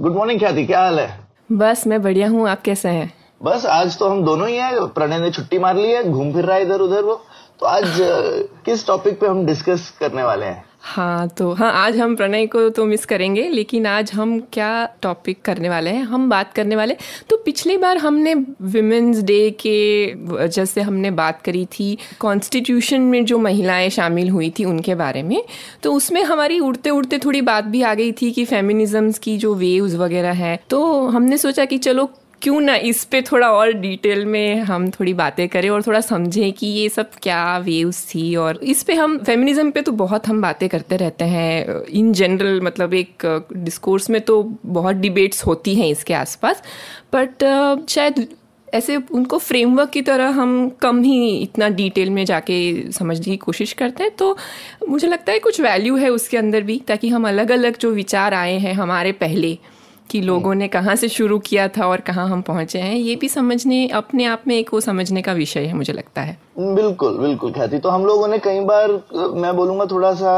Good morning ख्याति क्या हाल है? बस मैं बढ़िया हूँ। आप कैसे हैं? बस आज तो हम दोनों ही हैं। प्रणय ने छुट्टी मार ली है। घूम फिर रहा है इधर उधर वो। तो आज किस टॉपिक पे हम डिस्कस करने वाले हैं? हाँ तो हाँ आज हम प्रणय को तो मिस करेंगे, लेकिन आज हम क्या टॉपिक करने वाले हैं? हम बात करने वाले। तो पिछली बार हमने विमेंस डे के वजह से हमने बात करी थी कॉन्स्टिट्यूशन में जो महिलाएँ शामिल हुई थी उनके बारे में। तो उसमें हमारी उड़ते उड़ते थोड़ी बात भी आ गई थी कि फेमिनिज्म्स की जो वेव्स वगैरह है। तो हमने सोचा कि चलो क्यों ना इस पे थोड़ा और डिटेल में हम थोड़ी बातें करें और थोड़ा समझें कि ये सब क्या वेव्स थी और इस पे हम फेमिनिज्म पे तो बहुत हम बातें करते रहते हैं। इन जनरल मतलब एक डिस्कोर्स में तो बहुत डिबेट्स होती हैं इसके आसपास बट शायद ऐसे उनको फ्रेमवर्क की तरह हम कम ही इतना डिटेल में जाके समझने की कोशिश करते हैं। तो मुझे लगता है कुछ वैल्यू है उसके अंदर भी, ताकि हम अलग अलग जो विचार आए हैं हमारे पहले कि लोगों ने कहाँ से शुरू किया था और कहाँ हम पहुँचे हैं ये भी समझने अपने आप में एक वो समझने का विषय है मुझे लगता है। बिल्कुल बिल्कुल ख्याति। तो हम लोगों ने कई बार मैं बोलूँगा थोड़ा सा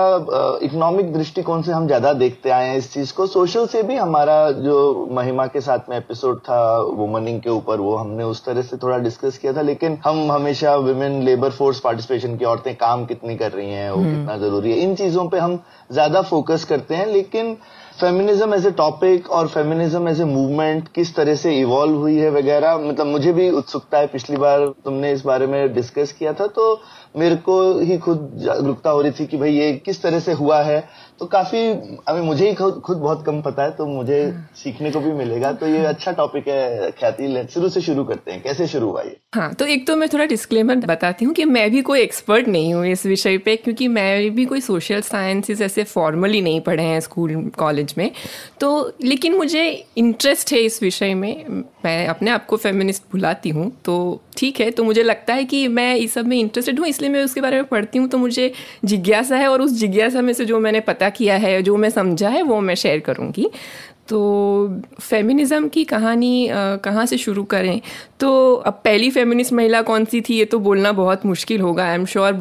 इकोनॉमिक दृष्टिकोण से हम ज़्यादा देखते आए हैं इस चीज़ को। सोशल से भी हमारा जो महिमा के साथ में एपिसोड था वुमनिंग के ऊपर वो हमने उस तरह से थोड़ा डिस्कस किया था। लेकिन हम हमेशा वुमेन लेबर फोर्स पार्टिसिपेशन की औरतें काम कितनी कर रही हैं वो कितना ज़रूरी है इन चीज़ों पर हम ज़्यादा फोकस करते हैं। लेकिन फेमिनिज्म एज ए टॉपिक और फेमिनिज्म एज ए मूवमेंट किस तरह से इवॉल्व हुई है वगैरह मतलब मुझे भी उत्सुकता है, पिछली बार तुमने इस बारे में डिस्कस किया था तो मेरे को ही खुद जागरूकता हो रही थी कि भाई ये किस तरह से हुआ है। तो काफ़ी अभी मुझे ही खुद खुद बहुत कम पता है तो मुझे सीखने को भी मिलेगा। तो ये अच्छा टॉपिक है ख्याति शुरू से शुरू करते हैं। कैसे शुरू हुआ ये? हाँ तो एक तो मैं थोड़ा डिस्क्लेमर बताती हूँ कि मैं भी कोई एक्सपर्ट नहीं हूँ इस विषय पे क्योंकि मैं भी कोई सोशल साइंसेस ऐसे फॉर्मली नहीं पढ़े हैं स्कूल कॉलेज में। तो लेकिन मुझे इंटरेस्ट है इस विषय में। मैं अपने आप को फेमिनिस्ट बुलाती हूँ तो ठीक है। तो मुझे लगता है कि मैं इस सब में इंटरेस्टेड हूँ इसलिए मैं उसके बारे में पढ़ती हूँ तो मुझे जिज्ञासा है और उस जिज्ञासा में से जो मैंने पता किया है, जो मैं समझा है, वो मैं शेयर करूँगी। तो फेमिनिज्म की कहानी कहाँ से शुरू करें? तो अब पहली फेमिनिस्ट महिला कौन सी थी ये तो बोलना बहुत मुश्किल होगा। आई एम श्योर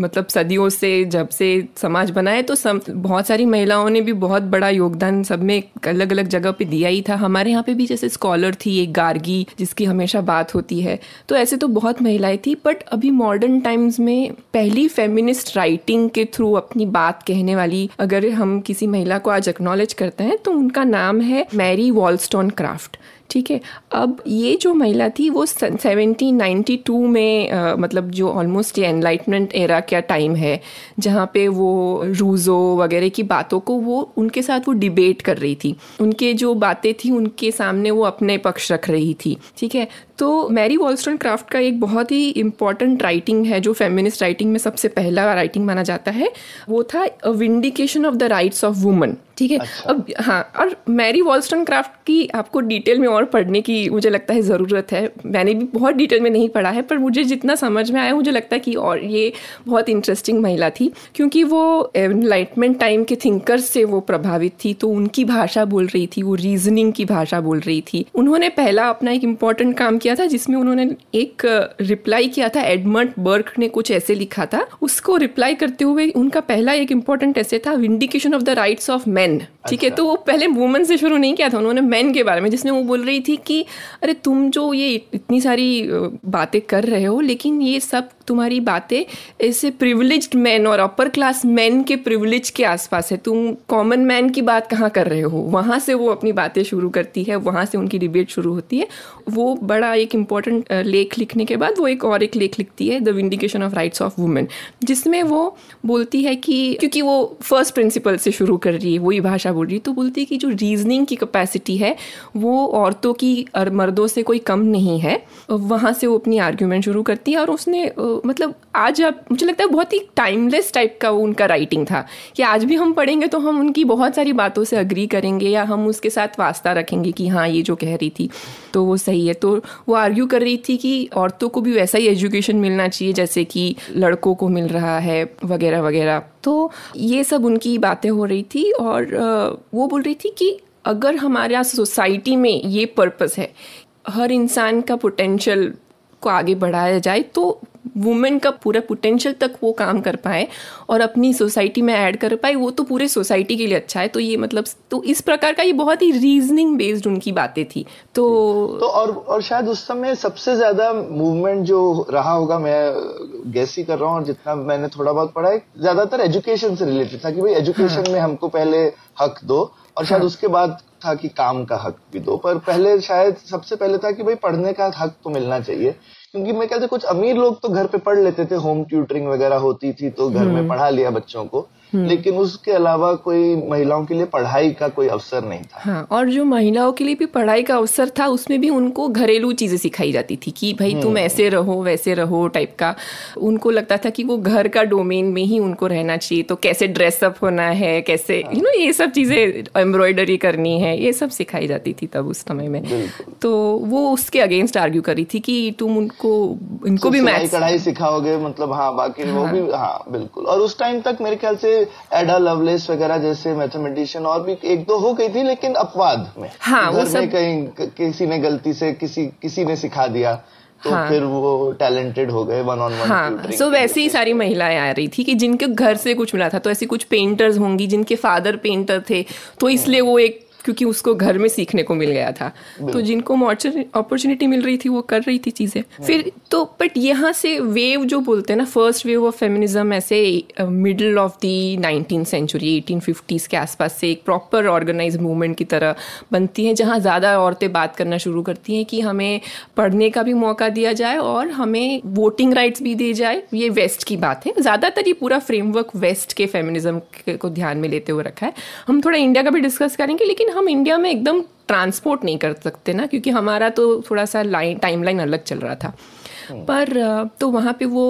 मतलब सदियों से जब से समाज बना है तो सम, बहुत सारी महिलाओं ने भी बहुत बड़ा योगदान सब में अलग अलग जगह पे दिया ही था। हमारे यहाँ पे भी जैसे स्कॉलर थी एक गार्गी जिसकी हमेशा बात होती है। तो ऐसे तो बहुत महिलाएँ थी बट अभी मॉडर्न टाइम्स में पहली फेमिनिस्ट राइटिंग के थ्रू अपनी बात कहने वाली अगर हम किसी महिला को आज एक्नॉलेज करते हैं तो उनका नाम है मैरी वॉलस्टोन क्राफ्ट। ठीक है। अब ये जो महिला थी वो 1792 में अ, मतलब जो ऑलमोस्ट ये एनलाइटमेंट एरा का टाइम है जहाँ पे वो रूजो वगैरह की बातों को वो उनके साथ वो डिबेट कर रही थी। उनके जो बातें थी उनके सामने वो अपने पक्ष रख रही थी ठीक है। तो मैरी वॉलस्टोन क्राफ्ट का एक बहुत ही इंपॉर्टेंट राइटिंग है जो फेमिनिस्ट राइटिंग में सबसे पहला राइटिंग माना जाता है वो था vindication of the rights of woman ठीक है। अब हाँ और मैरी वॉलस्टोन क्राफ्ट की आपको डिटेल में और पढ़ने की मुझे लगता है ज़रूरत है। मैंने भी बहुत डिटेल में नहीं पढ़ा है पर मुझे जितना समझ में आया मुझे लगता है कि और ये बहुत इंटरेस्टिंग महिला थी क्योंकि वो एनलाइटमेंट टाइम के थिंकर्स से वो प्रभावित थी तो उनकी भाषा बोल रही थी वो रीजनिंग की भाषा बोल रही थी। उन्होंने पहला अपना एक इंपॉर्टेंट काम किया था जिसमें उन्होंने एक रिप्लाई किया था एडमंड बर्क ने कुछ ऐसे लिखा था। उसको रिप्लाई करते हुए उनका पहला एक इंपॉर्टेंट ऐसे था vindication of the rights of man ठीक है तो वो पहले वुमेन से शुरू नहीं किया था उन्होंने मैन के बारे में जिसमें वो बोल रही थी कि, अरे, तुम जो ये इतनी सारी बातें कर रहे हो, लेकिन ये सब तुम्हारी बातें ऐसे प्रिविलेज्ड मैन और अपर क्लास मैन के प्रिविलेज के आसपास है। तुम कॉमन मैन की बात कहाँ कर रहे हो? वहाँ से वो अपनी बातें शुरू करती है, वहाँ से उनकी डिबेट शुरू होती है। वो बड़ा एक इंपॉर्टेंट लेख लिखने के बाद वो एक और एक लेख लिखती है the vindication of rights of women जिसमें वो बोलती है कि, क्योंकि वो फ़र्स्ट प्रिंसिपल से शुरू कर रही है, वही भाषा बोल रही है तो बोलती है कि जो रीजनिंग की कैपेसिटी है, वो औरतों की और मर्दों से कोई कम नहीं है। वहाँ से वो अपनी आर्ग्यूमेंट शुरू करती है और उसने मतलब आज आप, मुझे लगता है बहुत ही टाइमलेस टाइप का वो उनका राइटिंग था कि आज भी हम पढ़ेंगे तो हम उनकी बहुत सारी बातों से अग्री करेंगे या हम उसके साथ वास्ता रखेंगे कि हाँ ये जो कह रही थी तो वो सही है। तो वो आर्ग्यू कर रही थी कि औरतों को भी वैसा ही एजुकेशन मिलना चाहिए जैसे कि लड़कों को मिल रहा है वगैरह वगैरह। तो ये सब उनकी बातें हो रही थी और वो बोल रही थी कि अगर हमारे सोसाइटी में ये पर्पस है, हर इंसान का पोटेंशियल को आगे बढ़ाया जाए तो वुमेन का पूरा पोटेंशियल तक वो काम कर पाए और अपनी सोसाइटी में ऐड कर पाए वो तो पूरे सोसाइटी के लिए अच्छा है तो ये मतलब तो इस प्रकार का ये बहुत ही रीजनिंग बेस्ड उनकी बातें थी तो तो और और शायद उस समय सबसे ज़्यादा मूवमेंट जो रहा होगा मैं गैस ही कर रहा हूँ और जितना मैंने थोड़ा बहुत पढ़ा है ज़्यादातर एजुकेशन से रिलेटेड था कि भाई एजुकेशन हाँ. में हमको पहले हक दो और शायद हाँ. उसके बाद था कि काम का हक भी दो पर पहले शायद सबसे पहले था कि भाई पढ़ने का हक तो मिलना चाहिए क्योंकि मैं कहते कुछ अमीर लोग तो घर पे पढ़ लेते थे होम ट्यूटरिंग वगैरह होती थी तो घर में हम्म। पढ़ा लिया बच्चों को। लेकिन उसके अलावा कोई महिलाओं के लिए पढ़ाई का कोई अवसर नहीं था हाँ और जो महिलाओं के लिए भी पढ़ाई का अवसर था उसमें भी उनको घरेलू चीज़ें सिखाई जाती थी कि भाई तुम हम्म। ऐसे रहो वैसे रहो टाइप का उनको लगता था कि वो घर का डोमेन में ही उनको रहना चाहिए तो कैसे ड्रेसअप होना है कैसे यू हाँ। नो ये सब चीज़ें एम्ब्रॉयडरी करनी है ये सब सिखाई जाती थी तब उस समय में तो वो उसके अगेंस्ट आर्ग्यू करी थी कि तुम उनको इनको भी मैथ कढ़ाई सिखाओगे मतलब हाँ बाकी हाँ। वो भी हाँ बिल्कुल और उस टाइम तक मेरे ख्याल से एडा लवलेस वगैरह जैसे मैथमेटिशियन और भी एक दो हो गई थी लेकिन अपवाद में। हाँ, घर में कहीं किसी ने गलती से किसी किसी ने सिखा दिया तो हाँ, फिर वो टैलेंटेड हो गए वन ऑन वन हाँ सो वैसे ही सारी महिलाएँ आ रही थी कि जिनके घर से कुछ मिला था तो ऐसी कुछ पेंटर्स होंगी जिनके फादर पेंटर थे तो इसलिए वो एक क्योंकि उसको घर में सीखने को मिल गया था। तो जिनको अपॉर्चुनिटी मिल रही थी वो कर रही थी चीज़ें। फिर तो बट यहाँ से वेव जो बोलते हैं ना फ़र्स्ट वेव ऑफ़ फेमिनिज्म ऐसे middle of the nineteen century eighteen fifties के आसपास से एक प्रॉपर ऑर्गेनाइज मूवमेंट की तरह बनती है जहाँ ज़्यादा औरतें बात करना शुरू करती हैं कि हमें पढ़ने का भी मौका दिया जाए और हमें वोटिंग राइट्स भी दी जाए। ये वेस्ट की बात है। ज़्यादातर ये पूरा फ्रेमवर्क वेस्ट के फेमिनिज्म को ध्यान में लेते हुए रखा है। हम थोड़ा इंडिया का भी डिस्कस करेंगे लेकिन हम इंडिया में एकदम ट्रांसपोर्ट नहीं कर सकते ना क्योंकि हमारा तो थोड़ा सा लाइन टाइम लाइन अलग चल रहा था हम्म। पर तो वहाँ पे वो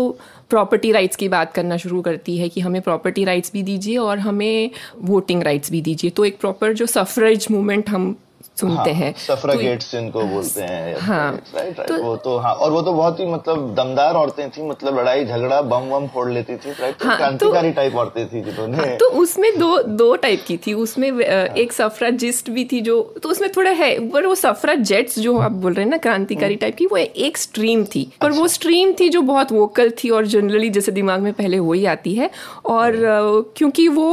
प्रॉपर्टी राइट्स की बात करना शुरू करती है कि हमें प्रॉपर्टी राइट्स भी दीजिए और हमें वोटिंग राइट्स भी दीजिए तो एक प्रॉपर जो सफरेज मूवमेंट हम सुनते हाँ, हैं सफरागेट्स तो, जिनको बोलते हैं हाँ राइट राइट तो, वो तो हाँ और वो तो बहुत ही मतलब दमदार औरतें थी मतलब लड़ाई झगड़ा बम वम फोड़ लेती थी राइट तो हाँ, क्रांतिकारी टाइप औरतें थी जिन्होंने हाँ, तो उसमें दो दो टाइप की थी उसमें हाँ। एक सफराजिस्ट भी थी जो तो उसमें थोड़ा है पर वो सफराजेट्स जो आप बोल रहे हैं ना क्रांतिकारी टाइप हम्म। की वो एक स्ट्रीम थी पर वो स्ट्रीम अच्छा। थी जो बहुत वोकल थी और जनरली जैसे दिमाग में पहले हो ही आती है और हम्म। क्योंकि वो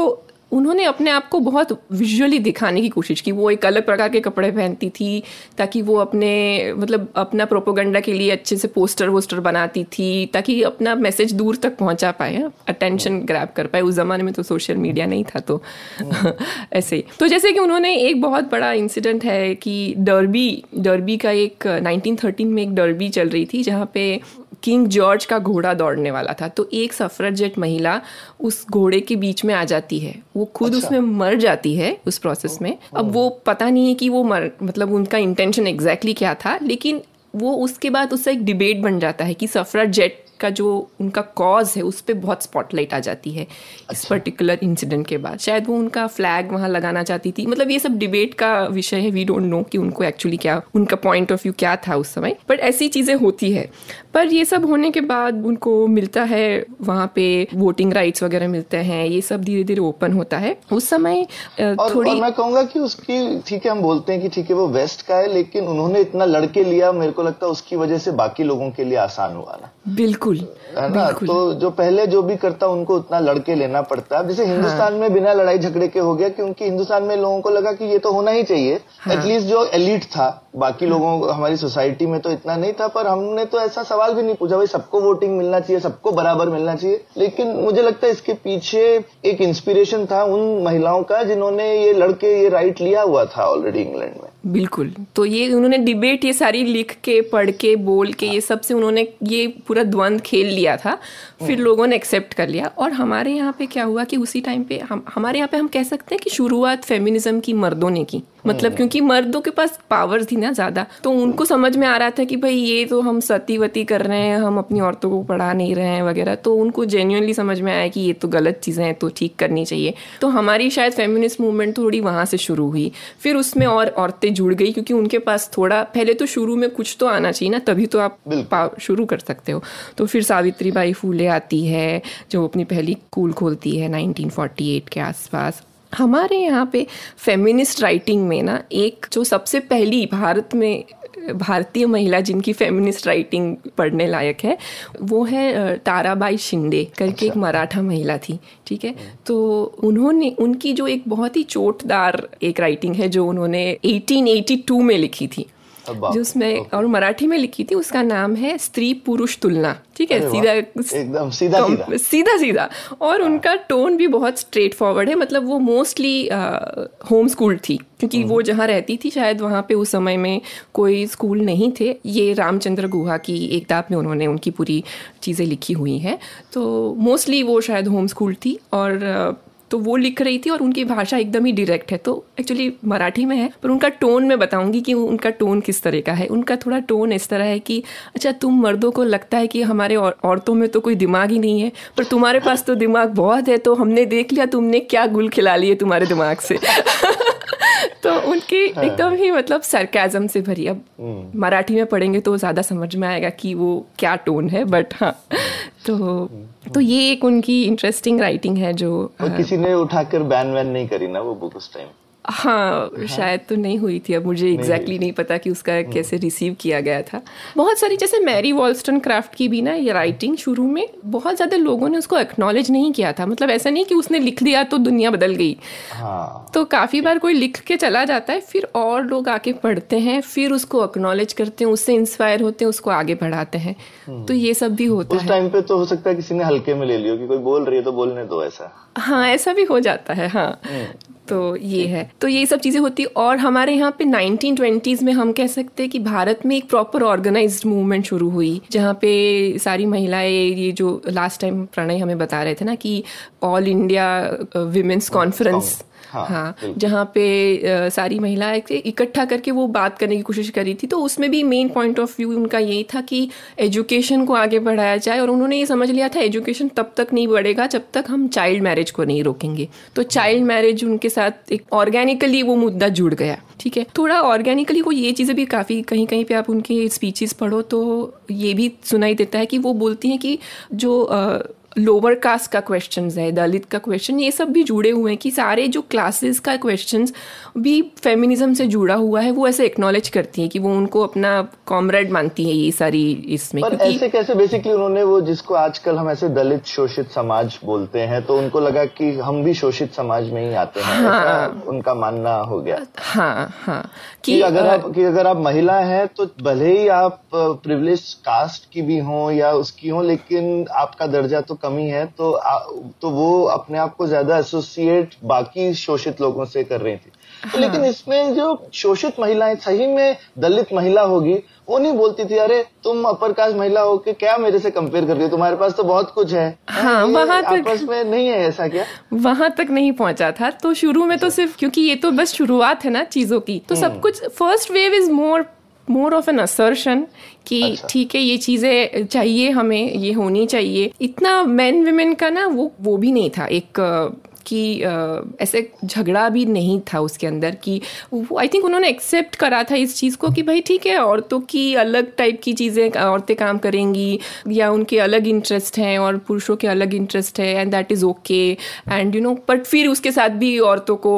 उन्होंने अपने आप को बहुत विजुअली दिखाने की कोशिश की। वो एक अलग प्रकार के कपड़े पहनती थी ताकि वो अपने मतलब अपना प्रोपोगंडा के लिए अच्छे से पोस्टर वोस्टर बनाती थी ताकि अपना मैसेज दूर तक पहुँचा पाए अटेंशन ग्रैब कर पाए। उस ज़माने में तो सोशल मीडिया नहीं था तो। ऐसे ही। तो जैसे कि उन्होंने एक बहुत बड़ा इंसिडेंट है कि डर्बी डर्बी का एक 1913 में एक डर्बी चल रही थी जहाँ पे किंग जॉर्ज का घोड़ा दौड़ने वाला था। तो एक सफरजेट महिला उस घोड़े के बीच में आ जाती है। वो खुद अच्छा। उसमें मर जाती है उस प्रोसेस में। अब वो पता नहीं है कि वो मर मतलब उनका इंटेंशन एग्जैक्टली क्या था लेकिन वो उसके बाद उससे एक डिबेट बन जाता है कि सफरजेट का जो उनका कॉज है उस पर बहुत स्पॉटलाइट आ जाती है अच्छा। इस पर्टिकुलर इंसिडेंट के बाद। शायद वो उनका फ्लैग वहाँ लगाना चाहती थी। मतलब ये सब डिबेट का विषय है वी डोंट नो कि उनको एक्चुअली क्या उनका पॉइंट ऑफ़ व्यू क्या था उस समय। बट ऐसी चीज़ें होती है। पर ये सब होने के बाद उनको मिलता है वहाँ पे वोटिंग राइट्स वगैरह मिलते हैं ये सब धीरे धीरे ओपन होता है। उस समय और, थोड़ी और मैं कहूँगा कि उसकी ठीक है हम बोलते हैं कि ठीक है वो वेस्ट का है लेकिन उन्होंने इतना लड़के लिया मेरे को लगता है उसकी वजह से बाकी लोगों के लिए आसान हुआ ना। बिल्कुल है ना बिल्कुल। तो जो पहले जो भी करता उनको उतना लड़के लेना पड़ता है जैसे हाँ। हिंदुस्तान हाँ। में बिना लड़ाई झगड़े के हो गया क्योंकि हिंदुस्तान में लोगों को लगा कि ये तो होना ही चाहिए हाँ। एटलीस्ट जो एलिट था बाकी हाँ। लोगों हमारी सोसाइटी में तो इतना नहीं था पर हमने तो ऐसा सवाल भी नहीं पूछा भाई सबको वोटिंग मिलना चाहिए सबको बराबर मिलना चाहिए लेकिन मुझे लगता है इसके पीछे एक इंस्पिरेशन था उन महिलाओं का जिन्होंने ये लड़के ये राइट लिया हुआ था ऑलरेडी इंग्लैंड में बिल्कुल। तो ये उन्होंने डिबेट ये सारी लिख के पढ़ के बोल के ये सबसे उन्होंने ये पूरा द्वंद्व खेल लिया था। फिर। लोगों ने एक्सेप्ट कर लिया। और हमारे यहाँ पे क्या हुआ कि उसी टाइम पे हम हमारे यहाँ पे हम कह सकते हैं कि शुरुआत फेमिनिज्म की मर्दों ने की। मतलब क्योंकि मर्दों के पास पावर थी ना ज़्यादा। तो उनको समझ में आ रहा था कि भाई ये तो हम सती वती कर रहे हैं हम अपनी औरतों को पढ़ा नहीं रहे हैं वगैरह। तो उनको जेन्यूनली समझ में आया कि ये तो गलत चीज़ें हैं तो ठीक करनी चाहिए। तो हमारी शायद फेमिनिस्ट मूवमेंट थोड़ी वहाँ से शुरू हुई। फिर उसमें और औरतें जुड़ गई क्योंकि उनके पास थोड़ा पहले तो शुरू में कुछ तो आना चाहिए ना तभी तो आप शुरू कर सकते हो। तो फिर सावित्री बाई फूले आती है जो अपनी पहली स्कूल खोलती है 1948 के आसपास। हमारे यहाँ पे फेमिनिस्ट राइटिंग में ना एक जो सबसे पहली भारत में भारतीय महिला जिनकी फेमिनिस्ट राइटिंग पढ़ने लायक है वो है ताराबाई शिंदे करके अच्छा। एक मराठा महिला थी ठीक है? तो उन्होंने उनकी जो एक बहुत ही चोटदार एक राइटिंग है जो उन्होंने 1882 में लिखी थी। रे, जिसमें और मराठी में लिखी थी उसका नाम है स्त्री पुरुष तुलना। ठीक है? सीधा एकदम सीधा सीधा। सीधा सीधा। और उनका टोन भी बहुत स्ट्रेट फॉरवर्ड है मतलब वो मोस्टली होम स्कूल थी क्योंकि वो जहाँ रहती थी शायद वहाँ पे उस समय में कोई स्कूल नहीं थे। ये रामचंद्र गुहा की एक किताब में उन्होंने उनकी पूरी चीज़ें लिखी हुई हैं। तो मोस्टली वो शायद होम स्कूल थी और तो वो लिख रही थी और उनकी भाषा एकदम ही डायरेक्ट है। तो एक्चुअली मराठी में है पर उनका टोन मैं बताऊँगी कि उनका टोन किस तरह का है। उनका थोड़ा टोन इस तरह है कि अच्छा तुम मर्दों को लगता है कि हमारे और, औरतों में तो कोई दिमाग ही नहीं है पर तुम्हारे पास तो दिमाग बहुत है तो हमने देख लिया तुमने क्या गुल खिला लिए तुम्हारे दिमाग से? तो उनकी एकदम ही मतलब सरकाजम से भरी। अब मराठी में पढ़ेंगे तो ज़्यादा समझ में आएगा कि वो क्या टोन है बट हाँ। तो तो ये एक उनकी इंटरेस्टिंग राइटिंग है जो और किसी ने उठाकर बैन वैन नहीं करी ना वो बुक उस टाइम हाँ शायद तो नहीं हुई थी अब मुझे एग्जैक्टली exactly नहीं पता कि उसका कैसे रिसीव किया गया था। बहुत सारी जैसे मैरी वॉल्स्टन क्राफ्ट की भी ना ये राइटिंग शुरू में बहुत ज़्यादा लोगों ने उसको एक्नॉलेज नहीं किया था। मतलब ऐसा नहीं कि उसने लिख दिया तो दुनिया बदल गई। हाँ। तो काफ़ी बार कोई लिख के चला जाता है फिर और लोग आके पढ़ते हैं फिर उसको एक्नॉलेज करते हैं उससे इंस्पायर होते हैं उसको आगे बढ़ाते हैं। तो ये सब भी होता उस है। टाइम पे तो हो सकता है किसी ने हल्के में ले लियो कि कोई बोल रही है तो बोलने दो ऐसा। हाँ ऐसा भी हो जाता है हाँ। तो ये है। तो ये सब चीज़ें होती और हमारे यहाँ पे 1920s में हम कह सकते हैं कि भारत में एक प्रॉपर ऑर्गेनाइज मूवमेंट शुरू हुई जहाँ पे सारी महिलाएँ ये जो लास्ट टाइम प्रणय हमें बता रहे थे ना कि ऑल इंडिया विमेंस कॉन्फ्रेंस हाँ, हाँ जहाँ पे सारी महिलाएँ थे, इकट्ठा करके वो बात करने की कोशिश करी थी। तो उसमें भी मेन पॉइंट ऑफ़ व्यू उनका यही था कि एजुकेशन को आगे बढ़ाया जाए और उन्होंने ये समझ लिया था एजुकेशन तब तक नहीं बढ़ेगा जब तक हम चाइल्ड मैरिज को नहीं रोकेंगे। तो चाइल्ड मैरिज उनके साथ एक ऑर्गेनिकली वो मुद्दा जुड़ गया ठीक है? थोड़ा ऑर्गेनिकली वो ये चीज़ें भी काफ़ी कहीं कहीं पे आप उनकी स्पीचेस पढ़ो तो ये भी सुनाई देता है कि वो बोलती हैं कि जो लोअर कास्ट का क्वेश्चन है दलित का क्वेश्चन ये सब भी जुड़े हुए हैं कि सारे जो क्लासेस का क्वेश्चन भी फेमिनिज्म से जुड़ा हुआ है वो ऐसे एक्नॉलेज करती है कि वो उनको अपना कॉमरेड मानती है ये सारी इसमें पर क्योंकि ऐसे कैसे बेसिकली उन्होंने वो जिसको आजकल हम ऐसे दलित शोषित समाज बोलते हैं तो उनको लगा कि हम भी शोषित समाज में ही आते हैं ऐसा उनका मानना हो गया। हाँ हाँ। कि कि अगर आप कि अगर आप महिला हैं तो भले ही आप प्रिविलेज कास्ट की भी हों या उसकी हों लेकिन आपका दर्जा तो कम ही है तो आ, तो वो अपने आप को ज़्यादा एसोसिएट बाकी शोषित लोगों से कर रही थी। तो लेकिन इसमें जो शोषित महिलाएँ सही में दलित महिला होगी वो नहीं बोलती थी अरे तुम अपर कास्ट महिला हो के क्या मेरे से कंपेयर कर रही हो? तुम्हारे पास तो बहुत कुछ है। हाँ, वहाँ तक- आपस में नहीं है ऐसा क्या? वहाँ तक नहीं पहुँचा था। तो शुरू में तो सिर्फ़ क्योंकि ये तो बस शुरुआत है ना चीज़ों की तो सब कुछ first wave is more more of an assertion कि अच्छा। ठीक है ये चीज़ें चाहिए हमें ये होनी चाहिए। इतना मैन विमेन का ना वो वो भी नहीं था। एक कि ऐसे झगड़ा भी नहीं था उसके अंदर कि आई थिंक उन्होंने एक्सेप्ट करा था इस चीज़ को कि भाई ठीक है औरतों की अलग टाइप की चीज़ें औरतें काम करेंगी या उनके अलग इंटरेस्ट हैं और पुरुषों के अलग इंटरेस्ट है and that is okay and you know but फिर उसके साथ भी औरतों को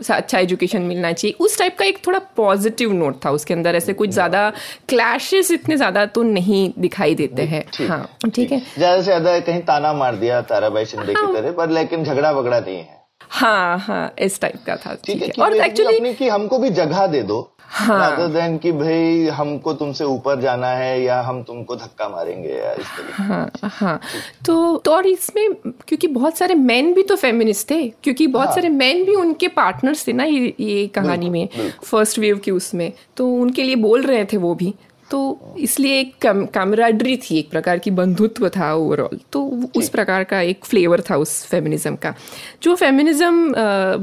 अच्छा एजुकेशन मिलना चाहिए। उस टाइप का एक थोड़ा पॉजिटिव नोट था उसके अंदर। ऐसे कुछ ज़्यादा क्लैशेस इतने ज़्यादा तो नहीं दिखाई देते हैं। हाँ ठीक है। ज़्यादा से ज़्यादा कहीं ताना मार दिया ताराबाई शिंदे की तरह पर लेकिन झगड़ा वगड़ा नहीं है। हाँ हाँ इस टाइप का था ठीक है और एक्चुअली कि हमको भी जगह दे दो हाँ। than कि भाई हमको तुमसे ऊपर जाना है या हम तुमको धक्का मारेंगे या इस हाँ हाँ। तो तो और इसमें क्योंकि बहुत सारे मैन भी तो फेमिनिस्ट थे क्योंकि बहुत हाँ. सारे मैन भी उनके पार्टनर्स थे ना ये ये कहानी में फ़र्स्ट वेव के उसमें। तो उनके लिए बोल रहे थे वो भी। तो इसलिए एक कैमराडरी थी एक प्रकार की बंधुत्व था ओवरऑल तो उस प्रकार का एक फ्लेवर था उस फेमिनिज्म का। जो फेमिनिज्म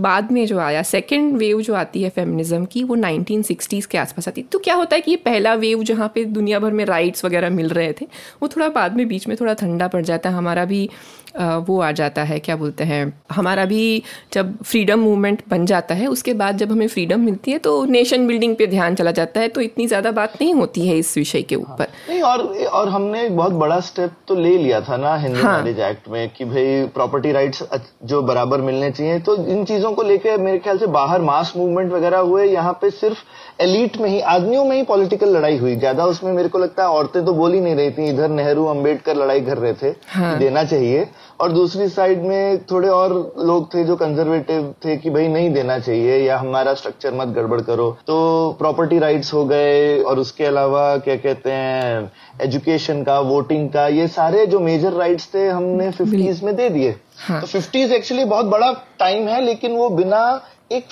बाद में जो आया सेकेंड वेव जो आती है फेमिनिज्म की वो नाइनटीन सिक्सटीज़ के आसपास आती। तो क्या होता है कि ये पहला वेव जहाँ पे दुनिया भर में राइट्स वगैरह मिल रहे थे वो थोड़ा बाद में बीच में थोड़ा ठंडा पड़ जाता है हमारा भी वो आ जाता है क्या बोलते हैं हमारा भी जब फ्रीडम मूवमेंट बन जाता है उसके बाद जब हमें फ्रीडम मिलती है तो नेशन बिल्डिंग पे ध्यान चला जाता है तो इतनी ज़्यादा बात नहीं होती है। इस विषय के ऊपर। नहीं और और हमने एक बहुत बड़ा स्टेप तो ले लिया था ना हिंदी हाँ. मैरिज एक्ट में कि भाई प्रॉपर्टी राइट्स जो बराबर मिलने चाहिए। तो इन चीज़ों को लेकर मेरे ख्याल से बाहर मास मूवमेंट वगैरह हुए। यहाँ पे सिर्फ़ एलिट में ही आदमियों में ही पॉलिटिकल लड़ाई हुई। ज़्यादा उसमें मेरे को लगता है औरतें तो बोल ही नहीं रही थी इधर नेहरू अंबेडकर लड़ाई कर रहे थे हाँ. देना चाहिए। और दूसरी साइड में थोड़े और लोग थे जो कंजर्वेटिव थे कि भाई नहीं देना चाहिए या हमारा स्ट्रक्चर मत गड़बड़ करो। तो प्रॉपर्टी राइट्स हो गए और उसके अलावा क्या कहते हैं एजुकेशन का वोटिंग का ये सारे जो मेजर राइट्स थे हमने फिफ्टीज में दे दिए हाँ. तो फिफ्टीज एक्चुअली बहुत बड़ा टाइम है लेकिन वो बिना एक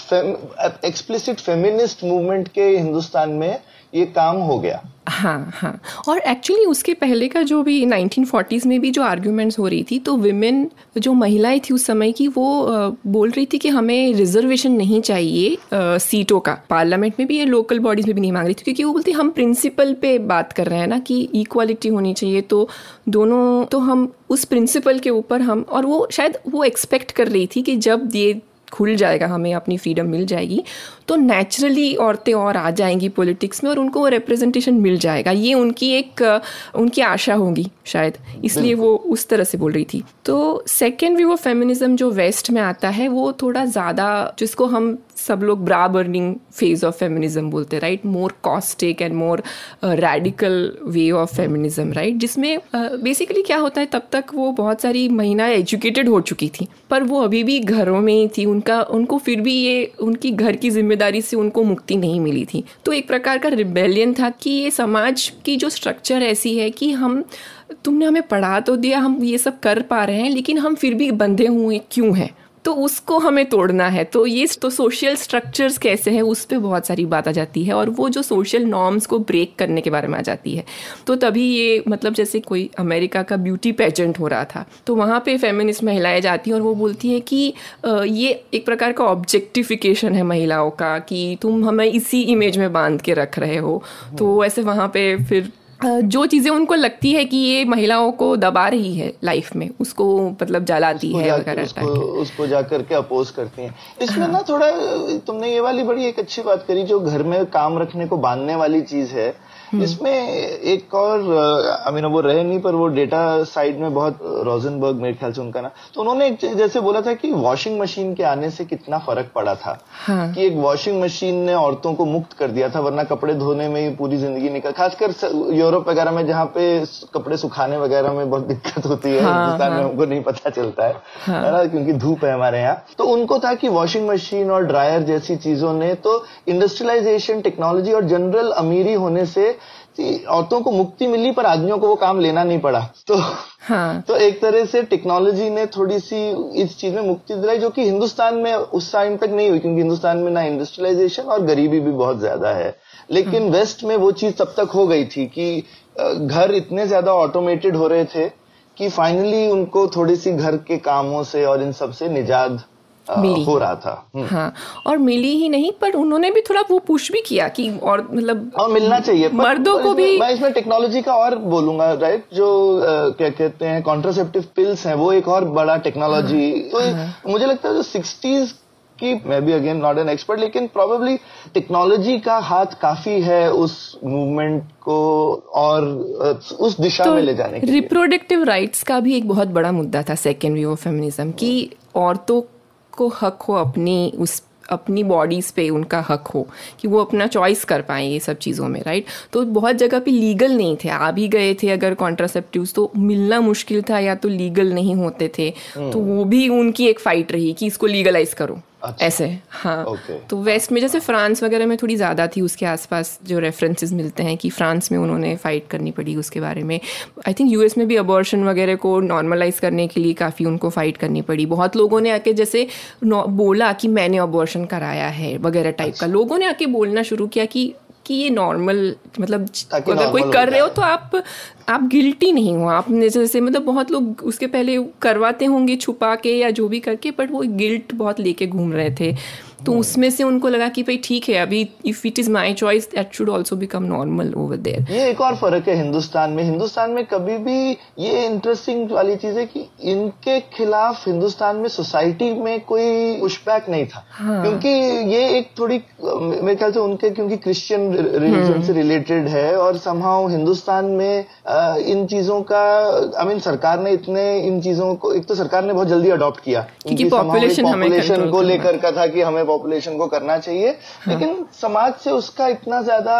एक्सप्लिसिट फेमिनिस्ट मूवमेंट के हिंदुस्तान में ये काम हो गया हाँ हाँ। और एक्चुअली उसके पहले का जो भी 1940s में भी जो आर्ग्यूमेंट्स हो रही थी तो विमेन जो महिलाएँ थी उस समय की, वो बोल रही थी कि हमें रिजर्वेशन नहीं चाहिए सीटों का। पार्लियामेंट में भी या लोकल बॉडीज में भी नहीं मांग रही थी, क्योंकि वो बोलती, हम प्रिंसिपल पे बात कर रहे हैं ना कि इक्वालिटी होनी चाहिए। तो दोनों तो हम उस प्रिंसिपल के ऊपर हम, और वो शायद वो एक्सपेक्ट कर रही थी कि जब ये खुल जाएगा हमें अपनी फ्रीडम मिल जाएगी। तो नेचुरली औरतें और आ जाएँगी पॉलिटिक्स में और उनको वो रिप्रेजेंटेशन मिल जाएगा। ये उनकी एक उनकी आशा होगी शायद इसलिए वो उस तरह से बोल रही थी। तो सेकेंड व्यू ऑफ़ फेमिनिज्म जो वेस्ट में आता है वो थोड़ा ज़्यादा जिसको हम सब लोग bra burning phase of feminism बोलते हैं right more caustic and more radical way of feminism right जिसमें बेसिकली uh, क्या होता है तब तक वो बहुत सारी महिलाएँ एजुकेटेड हो चुकी थी पर वो अभी भी घरों में ही थी उनका उनको फिर भी ये उनकी घर की ज़िम्मेदारी से उनको मुक्ति नहीं मिली थी। तो एक प्रकार का रिबेलियन था कि ये समाज की जो स्ट्रक्चर ऐसी है कि हम तुमने हमें पढ़ा तो दिया हम ये सब कर पा रहे हैं लेकिन हम फिर भी बंधे हुए क्यों हैं? तो उसको हमें तोड़ना है। तो ये तो सोशल स्ट्रक्चर्स कैसे हैं, उस पर बहुत सारी बात आ जाती है और वो जो सोशल नॉर्म्स को ब्रेक करने के बारे में आ जाती है। तो तभी ये मतलब जैसे कोई अमेरिका का ब्यूटी पेजेंट हो रहा था तो वहाँ पे फेमिनिस्ट महिलाएँ जाती हैं और वो बोलती हैं कि ये एक प्रकार का ऑब्जेक्टिफिकेशन है महिलाओं का कि तुम हमें इसी इमेज में बाँध के रख रहे हो। तो ऐसे वहाँ पे फिर जो चीज़ें उनको लगती है कि ये महिलाओं को दबा रही है लाइफ में उसको मतलब जलाती है वगैरह उसको, उसको जा के अपोज करती हैं इसमें हाँ। ना थोड़ा तुमने ये वाली बड़ी एक अच्छी बात करी जो घर में काम रखने को बांधने वाली चीज़ है। इसमें एक और आई मीन वो रहे नहीं पर वो डेटा साइड में बहुत रोजनबर्ग मेरे ख्याल से उनका ना। तो उन्होंने जैसे बोला था कि वॉशिंग मशीन के आने से कितना फ़र्क पड़ा था। हाँ। कि एक वॉशिंग मशीन ने औरतों को मुक्त कर दिया था वरना कपड़े धोने में ही पूरी ज़िंदगी निकल खासकर यूरोप वगैरह में जहाँ पे कपड़े सुखाने वगैरह में बहुत दिक्कत होती है। हाँ, हिंदुस्तान हाँ, में हमको नहीं पता चलता है। हाँ, क्योंकि धूप है हमारे यहाँ। तो उनको था कि वॉशिंग मशीन और ड्रायर जैसी चीज़ों ने तो इंडस्ट्रियलाइजेशन टेक्नोलॉजी और जनरल अमीरी होने से औरतों को मुक्ति मिली पर आदमियों को वो काम लेना नहीं पड़ा तो हाँ. तो एक तरह से टेक्नोलॉजी ने थोड़ी सी इस चीज़ में मुक्ति दिलाई जो कि हिंदुस्तान में उस टाइम तक नहीं हुई क्योंकि हिंदुस्तान में ना इंडस्ट्रियलाइजेशन और गरीबी भी बहुत ज़्यादा है लेकिन हाँ. वेस्ट में वो चीज़ तब तक हो गई थी कि घर इतने ज़्यादा ऑटोमेटेड हो रहे थे कि फाइनली उनको थोड़ी सी घर के कामों से और इन सबसे निजात मिली। हो रहा था। हम्म। हाँ और मिली ही नहीं पर उन्होंने भी थोड़ा वो पुश भी किया कि और मतलब और मिलना चाहिए मर्दों को भी मैं इसमें टेक्नोलॉजी का और बोलूँगा राइट जो आ, क्या कहते हैं कॉन्ट्रासेप्टिव पिल्स हैं वो एक और बड़ा टेक्नोलॉजी हाँ, तो हाँ, मुझे लगता है जो सिक्सटीज की मैं भी अगेन नॉट एन एक्सपर्ट लेकिन प्रोबेबली टेक्नोलॉजी का हाथ काफ़ी है उस मूवमेंट को और उस दिशा तो में ले जाने के रिप्रोडक्टिव राइट्स का भी एक बहुत बड़ा मुद्दा था सेकेंड व्यू ऑफ़ फेमिनिज्म की औरतों को हक हो अपनी उस अपनी बॉडीज़ पे उनका हक हो कि वो अपना चॉइस कर पाए ये सब चीज़ों में राइट तो बहुत जगह पे लीगल नहीं थे। आ भी गए थे अगर कॉन्ट्रासेप्टिव्स तो मिलना मुश्किल था या तो लीगल नहीं होते थे। तो वो भी उनकी एक फ़ाइट रही कि इसको लीगलाइज करो। अच्छा। ऐसे हाँ okay. तो वेस्ट में जैसे फ्रांस वगैरह में थोड़ी ज़्यादा थी उसके आसपास जो रेफरेंसेस मिलते हैं कि फ्रांस में उन्होंने फ़ाइट करनी पड़ी उसके बारे में आई थिंक यूएस में भी अबॉर्शन वगैरह को नॉर्मलाइज करने के लिए काफ़ी उनको फ़ाइट करनी पड़ी बहुत लोगों ने आके जैसे बोला कि मैंने अबॉर्शन कराया है वगैरह टाइप अच्छा। का लोगों ने आके बोलना शुरू किया कि कि ये नॉर्मल मतलब अगर कोई कर रहे हो तो आप आप गिल्टी नहीं हो। आपने जैसे मतलब बहुत लोग उसके पहले करवाते होंगे छुपा के या जो भी करके बट वो गिल्ट बहुत लेके घूम रहे थे। तो उसमें से उनको लगा कि भाई ठीक है अभी if it is my choice that should also become normal over there ये एक और फ़र्क है हिंदुस्तान में। हिंदुस्तान में कभी भी ये इंटरेस्टिंग वाली चीज़ है कि इनके खिलाफ हिंदुस्तान में सोसाइटी में कोई पुशबैक नहीं था। हाँ। क्योंकि ये एक थोड़ी मेरे ख्याल से उनके क्योंकि क्रिश्चियन रिलीजन से रिलेटेड है और समहाउ हिंदुस्तान में इन चीज़ों का आई मीन सरकार ने इतने इन चीज़ों को एक तो सरकार ने बहुत जल्दी अडॉप्ट किया। क्योंकि पॉपुलेशन को लेकर का था कि हमें पॉपुलेशन को करना चाहिए लेकिन समाज से उसका इतना ज़्यादा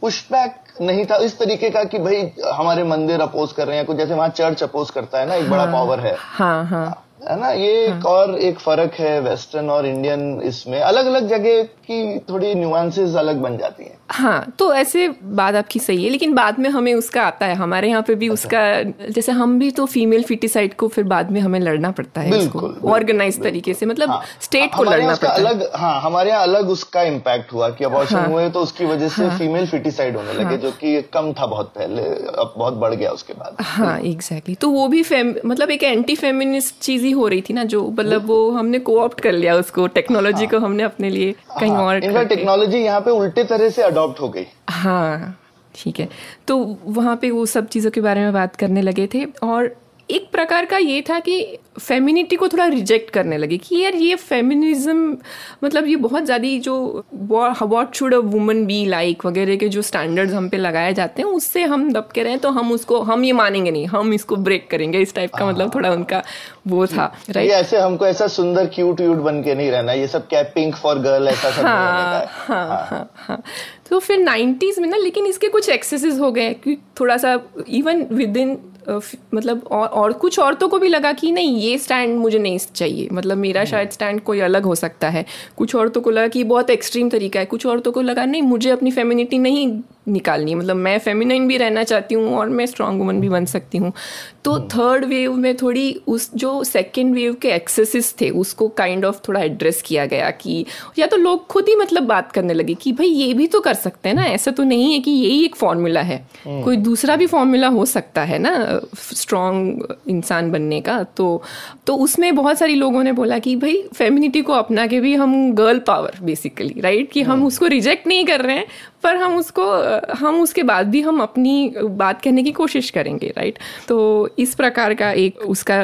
पुशबैक नहीं था इस तरीके का कि भाई हमारे मंदिर अपोज कर रहे हैं कुछ जैसे वहाँ चर्च अपोज करता है ना एक बड़ा पावर है। हाँ हाँ। है ना? ये एक और एक फ़र्क है वेस्टर्न और इंडियन इसमें। अलग अलग जगह की थोड़ी न्यूआंसेस अलग बन जाती हैं। हाँ तो ऐसे बात आपकी सही है लेकिन बाद में हमें उसका आता है। हमारे यहाँ पे भी अच्छा। उसका जैसे हम भी तो फीमेल फिटिसाइड को फिर बाद में हमें लड़ना पड़ता है बिल्कुल, ऑर्गेनाइज तरीके से। मतलब हाँ, स्टेट को लड़ना पड़ता अलग हाँ हमारे यहाँ अलग उसका इम्पैक्ट हुआ कि अबॉर्शन हाँ। हुए तो उसकी वजह से फीमेल फिटिसाइड होने लगे जो कि कम था बहुत पहले अब बहुत बढ़ गया उसके बाद। हाँ एग्जैक्टली तो वो भी मतलब एक एंटी फेमिनिस्ट चीज़ ही हो रही थी ना जो मतलब वो हमने को ऑप्ट कर लिया उसको टेक्नोलॉजी को हमने अपने लिए कहीं और इनका टेक्नोलॉजी यहाँ पे उल्टे तरह से अडॉप्ट हो गई। हाँ ठीक है। तो वहाँ पे वो सब चीज़ों के बारे में बात करने लगे थे और एक प्रकार का ये था कि फेमिनिटी को थोड़ा रिजेक्ट करने लगे कि यार ये फेमिनिज्म मतलब ये बहुत ज़्यादा जो what should a woman be like वगैरह के जो स्टैंडर्ड्स हम पे लगाए जाते हैं उससे हम दब के रहे तो हम उसको हम ये मानेंगे नहीं हम इसको ब्रेक करेंगे। इस टाइप का मतलब थोड़ा उनका वो था राइट ऐसे हमको ऐसा सुंदर क्यूट व्यूट बन के नहीं रहना ये सब क्या पिंक फॉर गर्ल ऐसा सब है। हाँ। हाँ हाँ। तो फिर नाइन्टीज में ना लेकिन इसके कुछ एक्सेसेस हो गए थोड़ा सा इवन विद इन मतलब और और कुछ औरतों को भी लगा कि नहीं ये स्टैंड मुझे नहीं चाहिए। मतलब मेरा शायद स्टैंड कोई अलग हो सकता है। कुछ औरतों को लगा कि बहुत एक्सट्रीम तरीका है। कुछ औरतों को लगा नहीं मुझे अपनी फेमिनिटी नहीं निकालनी है। मतलब मैं फेमिनाइन भी रहना चाहती हूँ और मैं स्ट्रांग वुमन भी बन सकती हूँ। तो थर्ड वेव में थोड़ी उस जो सेकेंड वेव के एक्सेसिस थे उसको काइंड ऑफ़ थोड़ा एड्रेस किया गया कि या तो लोग खुद ही मतलब बात करने लगे कि भाई ये भी तो कर सकते हैं ना ऐसा तो नहीं है कि यही एक फॉर्मूला है। कोई दूसरा भी फॉर्मूला हो सकता है ना स्ट्रांग इंसान बनने का। तो तो उसमें बहुत सारी लोगों ने बोला कि भाई फेमिनिटी को अपना के भी हम गर्ल पावर बेसिकली राइट कि हम उसको रिजेक्ट नहीं कर रहे हैं पर हम उसको हम उसके बाद भी हम अपनी बात कहने की कोशिश करेंगे राइट तो इस प्रकार का एक उसका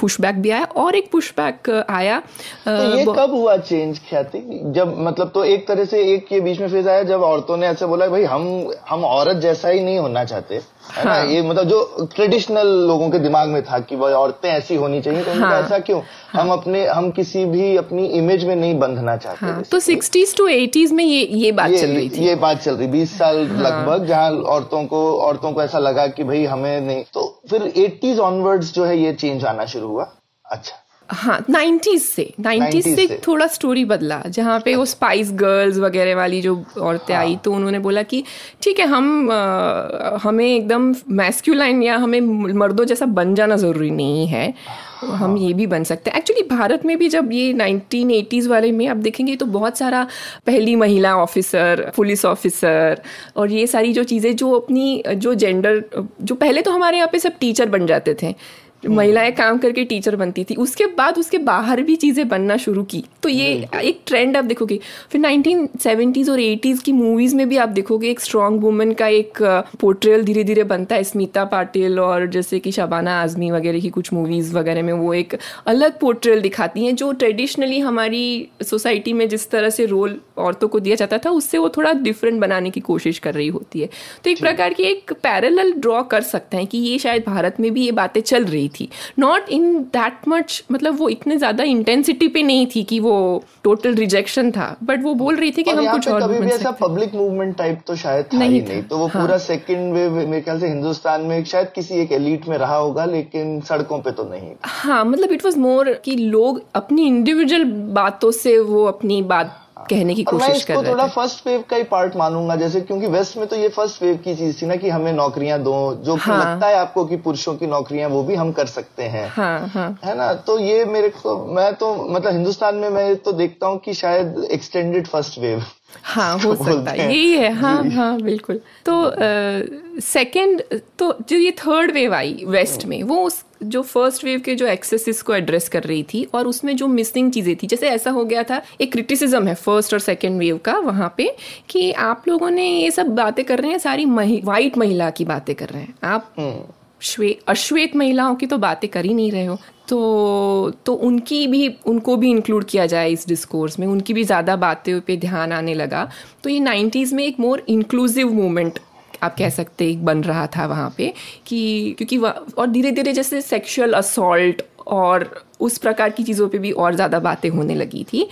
पुशबैक भी आया और एक पुशबैक आया तो ये कब हुआ चेंज ख्याति? जब मतलब तो एक तरह से एक के बीच में फ़ेज़ आया जब औरतों ने ऐसे बोला भाई हम हम औरत जैसा ही नहीं होना चाहते। है ना। ये मतलब जो ट्रेडिशनल लोगों के दिमाग में था कि भाई औरतें ऐसी होनी चाहिए तो हाँ। ऐसा क्यों हाँ। हम अपने हम किसी भी अपनी इमेज में नहीं बंधना चाहते हाँ तो सिक्सटीज टू एटीज में ये ये बात ये चल रही थी। ये बात चल रही बीस साल हाँ। लगभग जहाँ औरतों को औरतों को ऐसा लगा कि भाई हमें नहीं तो फिर एटीज ऑनवर्ड्स जो है ये चेंज आना शुरू हुआ अच्छा हाँ नाइन्टीज से नाइन्टीज 90s से से। थोड़ा स्टोरी बदला जहाँ पे वो स्पाइस गर्ल्स वगैरह वाली जो औरतें हाँ। आई तो उन्होंने बोला कि ठीक है हम अ, हमें एकदम मैस्क्यूलाइन या हमें मर्दों जैसा बन जाना ज़रूरी नहीं है हाँ। हम ये भी बन सकते हैं एक्चुअली भारत में भी जब ये 1980s वाले में आप देखेंगे तो बहुत सारा पहली महिला ऑफिसर पुलिस ऑफिसर और ये सारी जो चीज़ें जो अपनी जो जेंडर जो पहले तो हमारे यहाँ पे सब टीचर बन जाते थे महिलाएँ काम करके टीचर बनती थी। उसके बाद उसके बाहर भी चीज़ें बनना शुरू की। तो ये एक ट्रेंड आप देखोगे। फिर 1970s और 80s की मूवीज़ में भी आप देखोगे एक स्ट्रॉन्ग वुमन का एक पोर्ट्रेल धीरे धीरे बनता है। स्मिता पाटिल और जैसे कि शबाना आजमी वगैरह की कुछ मूवीज़ वगैरह में वो एक अलग पोर्ट्रेल दिखाती हैं जो ट्रेडिशनली हमारी सोसाइटी में जिस तरह से रोल औरतों को दिया जाता था उससे वो थोड़ा डिफरेंट बनाने की कोशिश कर रही होती है। तो एक प्रकार की एक पैरेलल ड्रॉ कर सकते हैं कि ये शायद भारत में भी ये बातें चल रही थी। नॉट इन दैट मच मतलब वो इतने ज़्यादा इंटेंसिटी पे नहीं थी कि वो टोटल रिजेक्शन था। बट वो बोल रही थी कि हम कुछ और भी भी ऐसा पब्लिक मूवमेंट टाइप तो शायद था नहीं ही था, नहीं। तो वो हाँ। पूरा सेकंड वेव मेरे ख्याल से हिंदुस्तान में शायद किसी एक एलिट में रहा होगा लेकिन सड़कों पे तो नहीं हाँ मतलब इट वॉज़ मोर कि लोग अपनी इंडिविजुअल बातों से वो अपनी बात कहने की कोशिश कर रहे थोड़ा फ़र्स्ट वेव का ही पार्ट मानूँगा जैसे क्योंकि वेस्ट में तो ये फ़र्स्ट वेव की चीज़ थी ना कि हमें नौकरियाँ दो जो हाँ। लगता है आपको कि पुरुषों की नौकरियाँ वो भी हम कर सकते हैं। हाँ हाँ। है ना? तो ये मेरे को मैं तो मतलब हिंदुस्तान में मैं तो देखता हूँ कि शायद एक्सटेंडेड फ़र्स्ट वेव हाँ हो सकता है। यही है। हाँ हाँ बिल्कुल। तो सेकंड तो जो ये थर्ड वेव आई वेस्ट में वो उस जो फ़र्स्ट वेव के जो एक्सेसिस को एड्रेस कर रही थी और उसमें जो मिसिंग चीज़ें थी जैसे ऐसा हो गया था एक क्रिटिसिज्म है फ़र्स्ट और सेकंड वेव का वहाँ पे कि आप लोगों ने ये सब बातें कर रहे हैं सारी महि, वाइट महिला की बातें कर रहे हैं। आप श्वे अश्वेत महिलाओं की तो बातें कर ही नहीं रहे हो। तो तो उनकी भी उनको भी इंक्लूड किया जाए इस डिस्कोर्स में उनकी भी ज़्यादा बातें पे ध्यान आने लगा। तो ये नाइन्टीज़ में एक मोर इंक्लूसिव मूवमेंट आप कह सकते एक बन रहा था वहाँ पे कि क्योंकि और धीरे धीरे जैसे सेक्सुअल असॉल्ट और उस प्रकार की चीज़ों पे भी और ज़्यादा बातें होने लगी थी।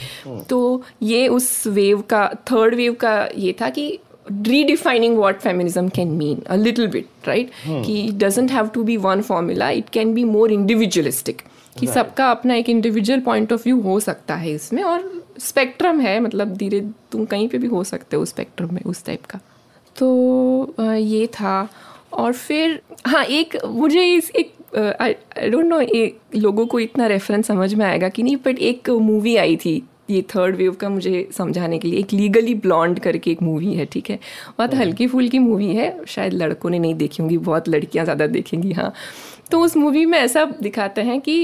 तो ये उस वेव का थर्ड वेव का ये था कि redefining what feminism can mean a little bit right? कि it doesn't have to be one formula it can be more individualistic. कि सबका अपना एक इंडिविजुअल पॉइंट ऑफ़ व्यू हो सकता है इसमें और स्पेक्ट्रम है मतलब धीरे तुम कहीं पे भी हो सकते हो स्पेक्ट्रम में उस टाइप का। तो ये था। और फिर हाँ एक, मुझे इस, एक आई डोंट नो लोगों को इतना रेफरेंस समझ में आएगा कि नहीं बट एक मूवी आई थी। ये थर्ड वेव का मुझे समझाने के लिए एक लीगली ब्लॉन्ड करके एक मूवी है ठीक है? बहुत हल्की फुल्की मूवी है शायद लड़कों ने नहीं देखी होंगी बहुत लड़कियाँ ज़्यादा देखेंगी हाँ। तो उस मूवी में ऐसा दिखाते हैं कि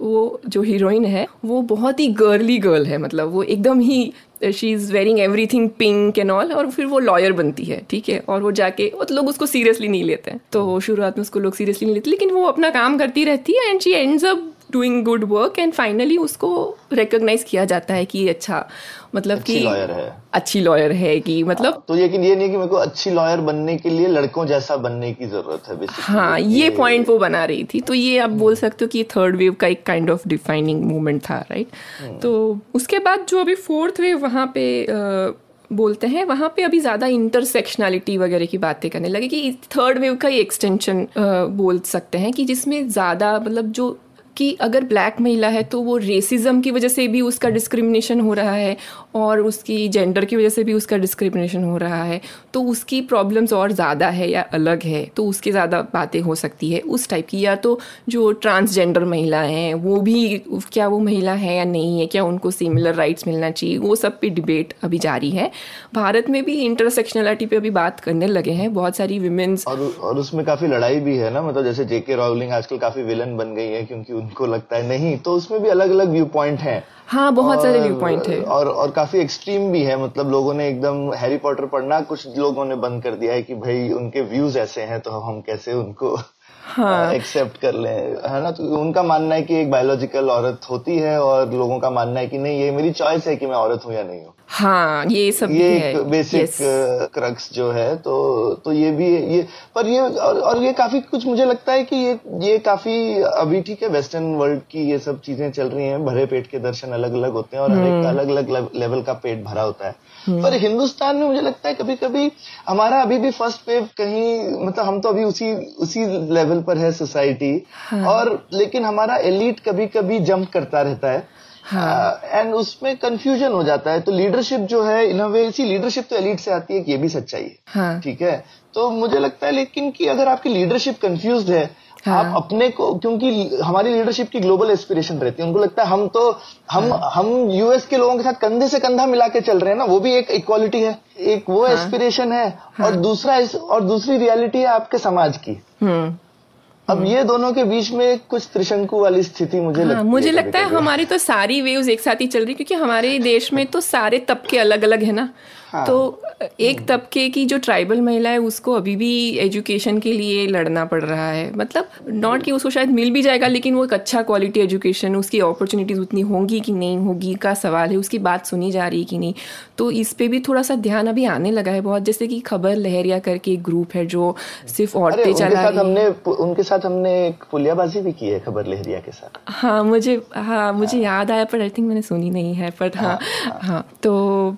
वो जो हीरोइन है वो बहुत ही गर्ली गर्ल है मतलब वो एकदम ही she is wearing everything pink and all और फिर वो लॉयर बनती है ठीक है? और वो जाके वो तो लोग उसको सीरियसली नहीं लेते हैं। तो शुरुआत में उसको लोग सीरियसली नहीं लेते लेकिन वो अपना काम करती रहती है and she ends up doing good work and finally उसको रिकॉग्नाइज किया जाता है कि अच्छा मतलब अच्छी कि लॉयर है। अच्छी लॉयर है कि मतलब तो लेकिन ये नहीं कि मेरे को अच्छी लॉयर बनने के लिए लड़कों जैसा बनने की ज़रूरत है हाँ ये पॉइंट वो बना रही थी। तो ये आप बोल सकते हो कि थर्ड वेव का एक काइंड ऑफ़ डिफाइनिंग मूवमेंट था राइट तो उसके बाद जो अभी फोर्थ वेव वहाँ पे बोलते हैं वहाँ पे अभी ज़्यादा इंटरसेक्शनलिटी वगैरह की बातें करने लगे कि थर्ड वेव का ही एक्सटेंशन बोल सकते हैं कि जिसमें ज़्यादा मतलब जो कि अगर ब्लैक महिला है तो वो रेसिज्म की वजह से भी उसका डिस्क्रिमिनेशन हो रहा है और उसकी जेंडर की वजह से भी उसका डिस्क्रिमिनेशन हो रहा है। तो उसकी प्रॉब्लम्स और ज़्यादा है या अलग है तो उसकी ज़्यादा बातें हो सकती है उस टाइप की। या तो जो ट्रांसजेंडर महिला हैं, वो भी क्या वो महिला है या नहीं है, क्या उनको सिमिलर राइट्स मिलना चाहिए, वो सब पे डिबेट अभी जारी है। भारत में भी इंटरसेक्शनलिटी पे अभी बात करने लगे हैं, बहुत सारी विमेंस और और उसमें काफ़ी लड़ाई भी है ना मतलब जैसे जेके रॉलिंग आजकल काफ़ी विलन बन गई है, क्योंकि उनको लगता है नहीं तो उसमें भी अलग अलग व्यू पॉइंट हैं। हाँ बहुत सारे व्यू पॉइंट है। और और काफ़ी एक्सट्रीम भी है मतलब लोगों ने एकदम हैरी पॉटर पढ़ना कुछ लोगों ने बंद कर दिया है कि भाई उनके व्यूज़ ऐसे हैं तो हम कैसे उनको एक्सेप्ट हाँ। एक्सेप्ट कर लें? है ना? तो उनका मानना है कि एक बायोलॉजिकल औरत होती है और लोगों का मानना है कि नहीं ये मेरी चॉइस है कि मैं औरत हूँ या नहीं हूँ। हाँ ये सब भी ये है। एक बेसिक. क्रक्स जो है तो तो ये भी ये पर ये और, और ये काफ़ी कुछ मुझे लगता है कि ये ये काफ़ी अभी ठीक है वेस्टर्न वर्ल्ड की ये सब चीज़ें चल रही हैं भरे पेट के दर्शन अलग अलग होते हैं और हर एक अलग अलग लेवल का पेट भरा होता है। पर हिंदुस्तान में मुझे लगता है कभी कभी हमारा अभी भी फ़र्स्ट वेव कहीं मतलब हम तो अभी उसी उसी लेवल पर है सोसाइटी और लेकिन हमारा एलिट कभी कभी जंप करता रहता है। एंड उसमें कंफ्यूजन हो जाता है। तो लीडरशिप जो है इन वे सी लीडरशिप तो एलिट से आती है कि ये भी सच्चाई है। हाँ। ठीक है? तो मुझे लगता है लेकिन कि अगर आपकी लीडरशिप कंफ्यूज है हाँ। आप अपने को क्योंकि हमारी लीडरशिप की ग्लोबल एस्पिरेशन रहती है। उनको लगता है हम तो हम हाँ. हम यूएस के लोगों के साथ कंधे से कंधा मिला के चल रहे हैं ना वो भी एक इक्वालिटी है। एक वो एस्पिरेशन है और दूसरा और दूसरी रियलिटी है आपके समाज की। हम्म। अब ये दोनों के बीच में कुछ त्रिशंकु वाली स्थिति मुझे हाँ, लगती मुझे लगता है हमारी तो सारी वेव्स एक साथ ही चल रही क्योंकि हमारे देश में तो सारे तबके अलग अलग है ना। हाँ। तो एक तबके की जो ट्राइबल महिला है उसको अभी भी एजुकेशन के लिए लड़ना पड़ रहा है। मतलब नॉट कि उसको शायद मिल भी जाएगा लेकिन वो एक अच्छा क्वालिटी एजुकेशन उसकी अपॉर्चुनिटीज़ उतनी होंगी कि नहीं होगी का सवाल है उसकी बात सुनी जा रही है कि नहीं। तो इस पर भी थोड़ा सा ध्यान अभी आने लगा है बहुत। जैसे कि खबर लहरिया करके एक ग्रुप है जो सिर्फ़ औरतें चला रही हैं। हमने उनके साथ हमने एक पुलियाबाजी भी की है खबर लहरिया के साथ। हाँ मुझे हाँ मुझे याद आया पर आई थिंक मैंने सुनी नहीं है पर हाँ हाँ तो तो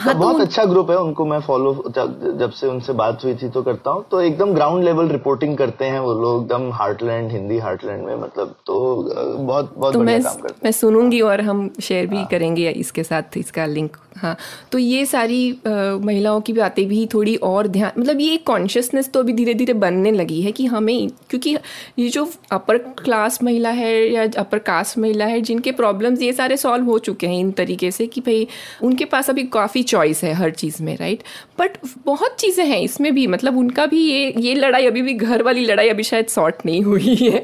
हाँ, तो बहुत उन- अच्छा ग्रुप है उनको मैं फॉलो जब, जब से उनसे बात हुई थी तो करता हूँ। तो एकदम ग्राउंड लेवल रिपोर्टिंग करते हैं वो लोग एकदम हार्टलैंड हिंदी हार्टलैंड में मतलब तो बहुत बहुत तो मैं काम करते हैं। मैं सुनूँगी और हम शेयर भी हाँ। करेंगे इसके साथ इसका लिंक हाँ तो ये सारी महिलाओं की बातें भी थोड़ी और ध्यान मतलब ये कॉन्शियसनेस तो अभी धीरे धीरे बनने लगी है कि हमें क्योंकि ये जो अपर क्लास महिला है या अपर कास्ट महिला है जिनके प्रॉब्लम्स ये सारे सॉल्व हो चुके हैं इन तरीके से कि भाई उनके पास अभी काफ़ी चॉइस है हर चीज़ में राइट बट बहुत चीज़ें हैं इसमें भी मतलब उनका भी ये ये लड़ाई अभी भी, घर वाली लड़ाई अभी शायद सॉर्ट नहीं हुई है।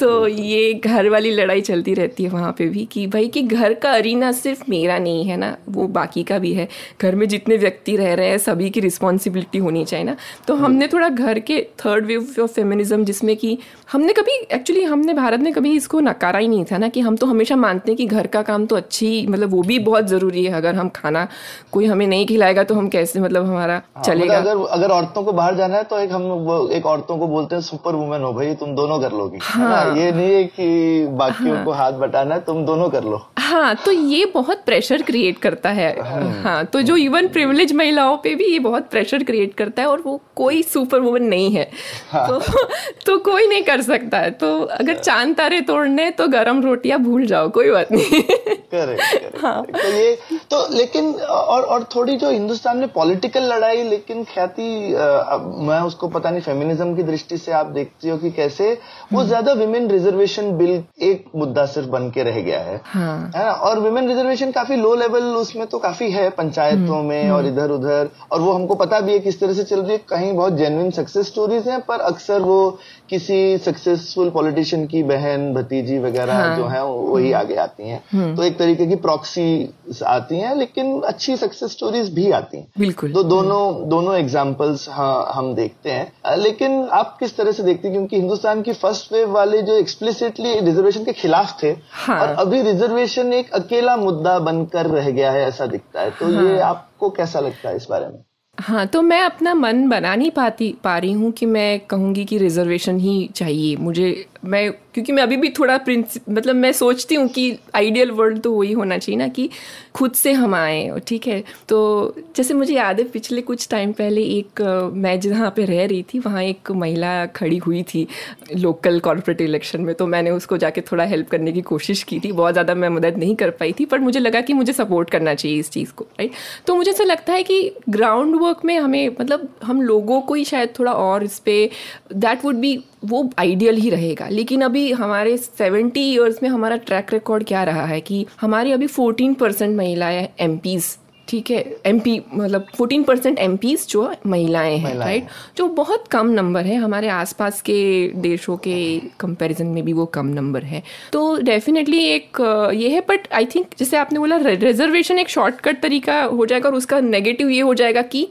तो ये घर वाली लड़ाई चलती रहती है वहाँ पे भी कि भाई कि घर का अरीना सिर्फ़ मेरा नहीं है ना वो बाकी का भी है। घर में जितने व्यक्ति रह रहे हैं सभी की रिस्पॉन्सिबिलिटी होनी चाहिए ना। तो हमने थोड़ा घर के थर्ड वेव ऑफ़ फेमिनिज्म जिसमें कि हमने कभी एक्चुअली हमने भारत में कभी इसको नकारा ही नहीं था ना कि हम तो हमेशा मानते हैं कि घर का काम तो अच्छी मतलब वो भी बहुत ज़रूरी है। अगर हम खाना कोई हमें नहीं खिलाएगा तो हम कैसे मतलब हमारा हाँ, चलेगा? मतलब अगर अगर औरतों को बाहर जाना है तो एक हम एक औरतों को बोलते हैं सुपर वुमेन हो भाई तुम दोनों कर लोगी। है ना? ये नहीं है कि बाकियों हाँ। को हाथ बटाना तुम दोनों कर लो। हाँ तो ये बहुत प्रेशर क्रिएट करता है। हाँ। तो जो इवन प्रिविलेज महिलाओं पे भी ये बहुत प्रेशर क्रिएट करता है और वो कोई सुपर वुमन नहीं है। हाँ। तो तो कोई नहीं कर सकता है। तो अगर चाँद तारे तोड़ने तो गरम रोटियाँ भूल जाओ कोई बात नहीं। करेक्ट तो ये तो लेकिन और और थोड़ी जो हिंदुस्तान में पॉलिटिकल लड़ाई लेकिन ख्याति मैं उसको पता नहीं फेमिनिज्म की दृष्टि से आप देखती हो कि कैसे वो ज़्यादा विमेन रिजर्वेशन बिल एक मुद्दा सिर्फ़ बन के रह गया है। हाँ। है ना? और विमेन रिजर्वेशन काफ़ी लो लेवल उसमें तो काफ़ी है पंचायतों में और इधर उधर। और वो हमको पता भी है किस तरह से चल रही है। कहीं बहुत जेन्युइन सक्सेस स्टोरीज हैं पर अक्सर वो किसी सक्सेसफुल पॉलिटिशियन की बहन भतीजी वगैरह हाँ। जो है वही आगे आती हैं। तो एक तरीके की प्रॉक्सी आती हैं लेकिन अच्छी सक्सेस स्टोरीज भी आती हैं। बिल्कुल। तो दोनों दोनों एग्जाम्पल्स हाँ हम देखते हैं। लेकिन आप किस तरह से देखते हैं? क्योंकि हिंदुस्तान की फ़र्स्ट वेव वाले जो एक्सप्लिसिटली रिजर्वेशन के खिलाफ थे हाँ। और अभी रिजर्वेशन एक अकेला मुद्दा बनकर रह गया है ऐसा दिखता है तो हाँ। ये आपको कैसा लगता है इस बारे में हाँ तो मैं अपना मन बना नहीं पाती पा रही हूँ कि मैं कहूँगी कि रिजर्वेशन ही चाहिए मुझे मैं, क्योंकि मैं अभी भी थोड़ा प्रिंसिप मतलब मैं सोचती हूँ कि आइडियल वर्ल्ड तो वही होना चाहिए ना कि खुद से हम आए, ठीक है? तो जैसे मुझे याद है, पिछले कुछ टाइम पहले एक, मैं जहाँ पे रह रही थी, वहाँ एक महिला खड़ी हुई थी लोकल कॉर्पोरेट इलेक्शन में तो मैंने उसको जाके थोड़ा हेल्प करने की कोशिश की थी। बहुत ज़्यादा मैं मदद नहीं कर पाई थी, पर मुझे लगा कि मुझे सपोर्ट करना चाहिए इस चीज़ को राइट तो मुझे ऐसा लगता है कि ग्राउंड वर्क में हमें मतलब हम लोगों को ही शायद थोड़ा और इस पर दैट वुड बी वो आइडियल ही रहेगा। लेकिन अभी हमारे सेवेंटी ईयर्स में हमारा ट्रैक रिकॉर्ड क्या रहा है कि हमारी अभी फोर्टीन परसेंट महिलाएँ एम ठीक है? एमपी मतलब 14 परसेंट एम जो महिलाएँ हैं राइट जो बहुत कम नंबर है। हमारे आसपास के देशों के कंपैरिजन में भी वो कम नंबर है। तो डेफिनेटली एक ये है बट आई थिंक जैसे आपने बोला रिजर्वेशन एक शॉर्टकट तरीका हो जाएगा और उसका नेगेटिव ये हो जाएगा कि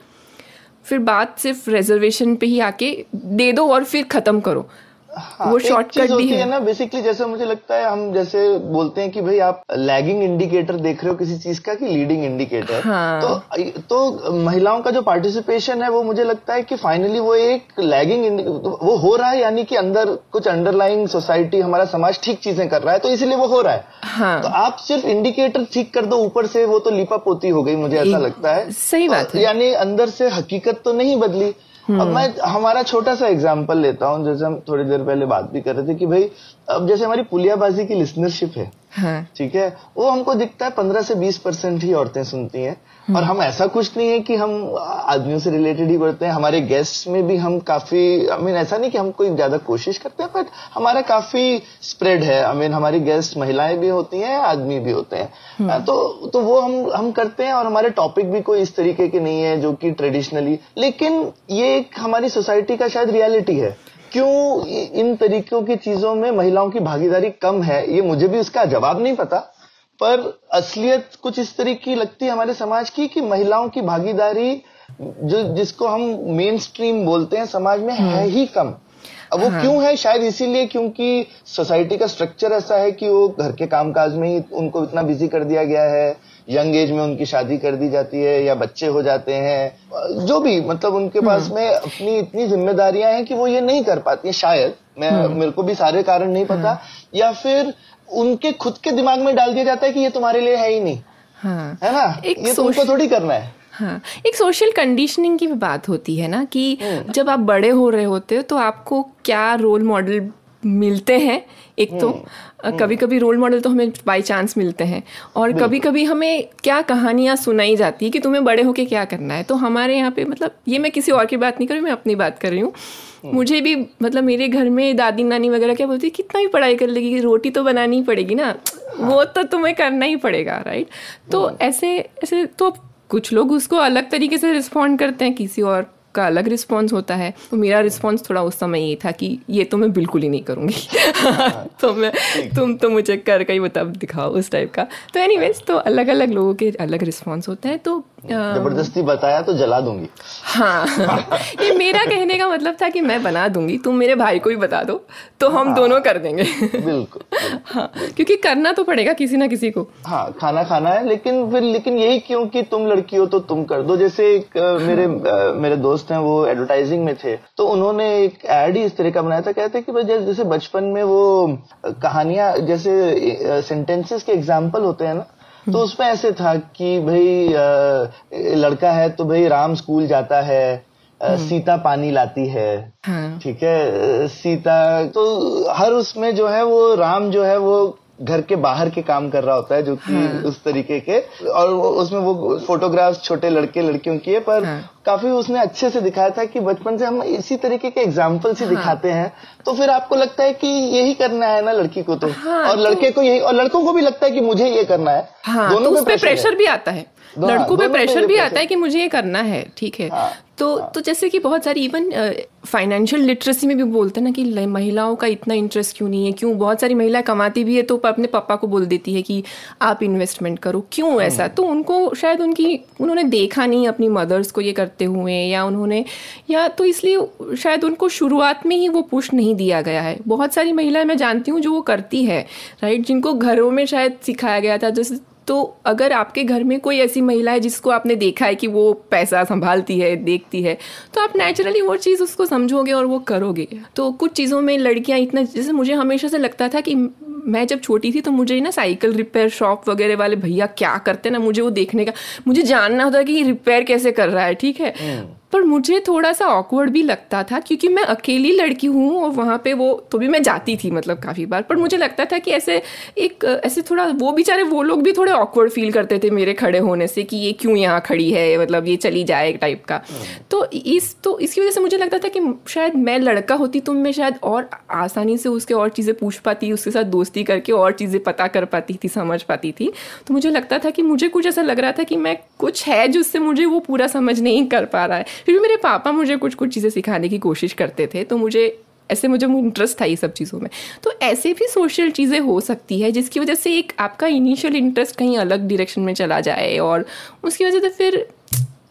फिर बात सिर्फ़ रिजर्वेशन पे ही आके दे दो और फिर खत्म करो। हाँ, वो शॉर्टकट भी है। ना बेसिकली जैसे मुझे लगता है हम जैसे बोलते हैं कि भाई आप लैगिंग इंडिकेटर देख रहे हो किसी चीज़ का कि लीडिंग इंडिकेटर हाँ। तो तो महिलाओं का जो पार्टिसिपेशन है वो मुझे लगता है कि फाइनली वो एक लैगिंग वो हो रहा है यानी कि अंदर कुछ अंडरलाइंग सोसाइटी हमारा समाज ठीक चीज़ें कर रहा है तो इसलिए वो हो रहा है। हाँ। तो आप सिर्फ़ इंडिकेटर ठीक कर दो ऊपर से वो तो लिपा पोती हो गई मुझे ऐसा लगता है। सही बात तो है। यानी अंदर से हकीकत तो नहीं बदली अब मैं हमारा छोटा सा एग्ज़ाम्पल लेता हूँ जैसे हम थोड़ी देर पहले बात भी कर रहे थे कि भाई अब जैसे हमारी पुलियाबाजी की लिसनरशिप है हाँ। ठीक है? वो हमको दिखता है पंद्रह से बीस परसेंट ही औरतें सुनती हैं। और हम ऐसा कुछ नहीं है कि हम आदमियों से रिलेटेड ही करते हैं। हमारे गेस्ट में भी हम काफ़ी आई मीन ऐसा नहीं कि हम कोई ज़्यादा कोशिश करते हैं बट हमारा काफ़ी स्प्रेड है। आई मीन हमारी गेस्ट महिलाएँ भी होती हैं आदमी भी होते हैं। तो तो वो हम हम करते हैं और हमारे टॉपिक भी कोई इस तरीके के नहीं है जो कि ट्रेडिशनली लेकिन ये एक हमारी सोसाइटी का शायद रियलिटी है। क्यों इन तरीकों की चीज़ों में महिलाओं की भागीदारी कम है ये मुझे भी उसका जवाब नहीं पता। पर असलियत कुछ इस तरीके की लगती है हमारे समाज की कि महिलाओं की भागीदारी जो जिसको हम मेन स्ट्रीम बोलते हैं समाज में है ही कम। अब वो हाँ। क्यों है? शायद इसीलिए क्योंकि सोसाइटी का स्ट्रक्चर ऐसा है कि वो घर के कामकाज में ही उनको इतना बिज़ी कर दिया गया है। यंग एज में उनकी शादी कर दी जाती है या बच्चे हो जाते हैं। जो भी मतलब उनके पास में अपनी इतनी जिम्मेदारियाँ हैं कि वो ये नहीं कर पाती है शायद। मैं मेरे को भी सारे कारण नहीं पता। या फिर उनके खुद के दिमाग में डाल दिया जाता है कि ये तुम्हारे लिए है ही नहीं। हाँ। है ना? एक ये तुमको थोड़ी करना है। हाँ। एक सोशल कंडीशनिंग की भी बात होती है ना कि जब आप बड़े हो रहे होते हो तो आपको क्या रोल मॉडल मिलते हैं? एक तो कभी कभी रोल मॉडल तो हमें बाई चांस मिलते हैं और कभी कभी हमें क्या कहानियाँ सुनाई जाती है कि तुम्हें बड़े होके क्या करना है? तो हमारे यहाँ पे मतलब ये मैं किसी और की बात नहीं कर रही मैं अपनी बात कर रही हूँ। मुझे भी मतलब मेरे घर में दादी नानी वगैरह क्या बोलती कितना भी पढ़ाई कर लेगी रोटी तो बनानी ही पड़ेगी ना। वो तो तुम्हें करना ही पड़ेगा राइट तो ऐसे ऐसे तो कुछ लोग उसको अलग तरीके से रिस्पॉन्ड करते हैं किसी और का अलग रिस्पॉन्स होता है। तो मेरा रिस्पॉन्स थोड़ा उस समय ये था कि ये तो मैं बिल्कुल ही नहीं करूँगी। तो मैं तुम तो मुझे कर का ही बता दिखाओ उस टाइप का। तो एनीवेज तो अलग अलग लोगों के अलग रिस्पॉन्स होते हैं। तो ज़बरदस्ती बताया तो जला दूँगी। हाँ। ये मेरा कहने का मतलब था कि मैं बना दूँगी तुम मेरे भाई को ही बता दो तो हम हाँ, दोनों कर देंगे। बिल्कुल हाँ क्योंकि करना तो पड़ेगा किसी ना किसी को। हाँ खाना खाना है लेकिन फिर लेकिन यही क्यों कि तुम लड़की हो तो तुम कर दो। जैसे एक मेरे अ, मेरे दोस्त हैं वो एडवर्टाइजिंग में थे तो उन्होंने एक एड ही इस तरह का बनाया था। कहते कि जैसे बचपन में वो कहानियाँ जैसे सेंटेंसेस के एग्ज़ाम्पल होते हैं ना तो उसमें ऐसे था कि भाई लड़का है तो भाई राम स्कूल जाता है सीता पानी लाती है हाँ। ठीक है सीता तो हर उसमें जो है वो राम जो है वो घर के बाहर के काम कर रहा होता है जो कि हाँ। उस तरीके के और उसमें वो फोटोग्राफ छोटे लड़के लड़कियों की है पर हाँ। काफ़ी उसने अच्छे से दिखाया था कि बचपन से हम इसी तरीके के एग्ज़ाम्पल ही हाँ। दिखाते हैं तो फिर आपको लगता है कि यही करना है ना लड़की को तो हाँ, और लड़के को यही और लड़कों को भी लगता है कि मुझे ये करना है हाँ तो दोनों उस पे प्रेशर, प्रेशर भी आता है लड़कों पे प्रेशर भी आता है कि मुझे ये करना है ठीक है? हाँ, तो तो जैसे कि बहुत सारी इवन फाइनेंशियल लिटरेसी में भी बोलते हैं ना कि महिलाओं का इतना इंटरेस्ट क्यों नहीं है? क्यों? बहुत सारी महिलाएँ कमाती भी है तो अपने पापा को बोल देती है कि आप इन्वेस्टमेंट करो। क्यों ऐसा? तो उनको शायद उनकी उन्होंने देखा नहीं अपनी मदर्स को ये करते हुए या उन्होंने या तो इसलिए शायद उनको शुरुआत में ही वो पुश नहीं दिया गया है। बहुत सारी महिलाएँ मैं जानती हूँ जो वो करती है राइट जिनको घरों में शायद सिखाया गया था जैसे तो अगर आपके घर में कोई ऐसी महिला है जिसको आपने देखा है कि वो पैसा संभालती है, देखती है तो आप नेचुरली वो चीज़ उसको समझोगे और वो करोगे। तो कुछ चीज़ों में लड़कियाँ इतना, जैसे मुझे हमेशा से लगता था कि मैं जब छोटी थी तो मुझे ना साइकिल रिपेयर शॉप वगैरह वाले भैया क्या करते हैं ना, मुझे वो देखने का, मुझे जानना होता है कि रिपेयर कैसे कर रहा है, ठीक है? पर मुझे थोड़ा सा ऑकवर्ड भी लगता था क्योंकि मैं अकेली लड़की हूँ और वहाँ पे वो तो भी मैं जाती थी मतलब काफ़ी बार। पर मुझे लगता था कि ऐसे एक, ऐसे थोड़ा, वो बेचारे, वो लोग भी थोड़े ऑकवर्ड फील करते थे मेरे खड़े होने से कि ये क्यों यहाँ खड़ी है मतलब ये चली जाए टाइप का। तो इस तो इसकी वजह से मुझे लगता था कि शायद मैं लड़का होती तो मैं शायद और आसानी से उसके और चीज़ें पूछ पाती, उसके साथ दोस्ती करके और चीज़ें पता कर पाती थी, समझ पाती थी। तो मुझे लगता था कि मुझे कुछ ऐसा लग रहा था कि मैं कुछ है जिससे मुझे वो पूरा समझ नहीं कर पा रहा है। क्योंकि मेरे पापा मुझे कुछ कुछ चीज़ें सिखाने की कोशिश करते थे तो मुझे ऐसे मुझे इंटरेस्ट था ये सब चीज़ों में। तो ऐसे भी सोशल चीज़ें हो सकती है जिसकी वजह से एक आपका इनिशियल इंटरेस्ट कहीं अलग डायरेक्शन में चला जाए और उसकी वजह से फिर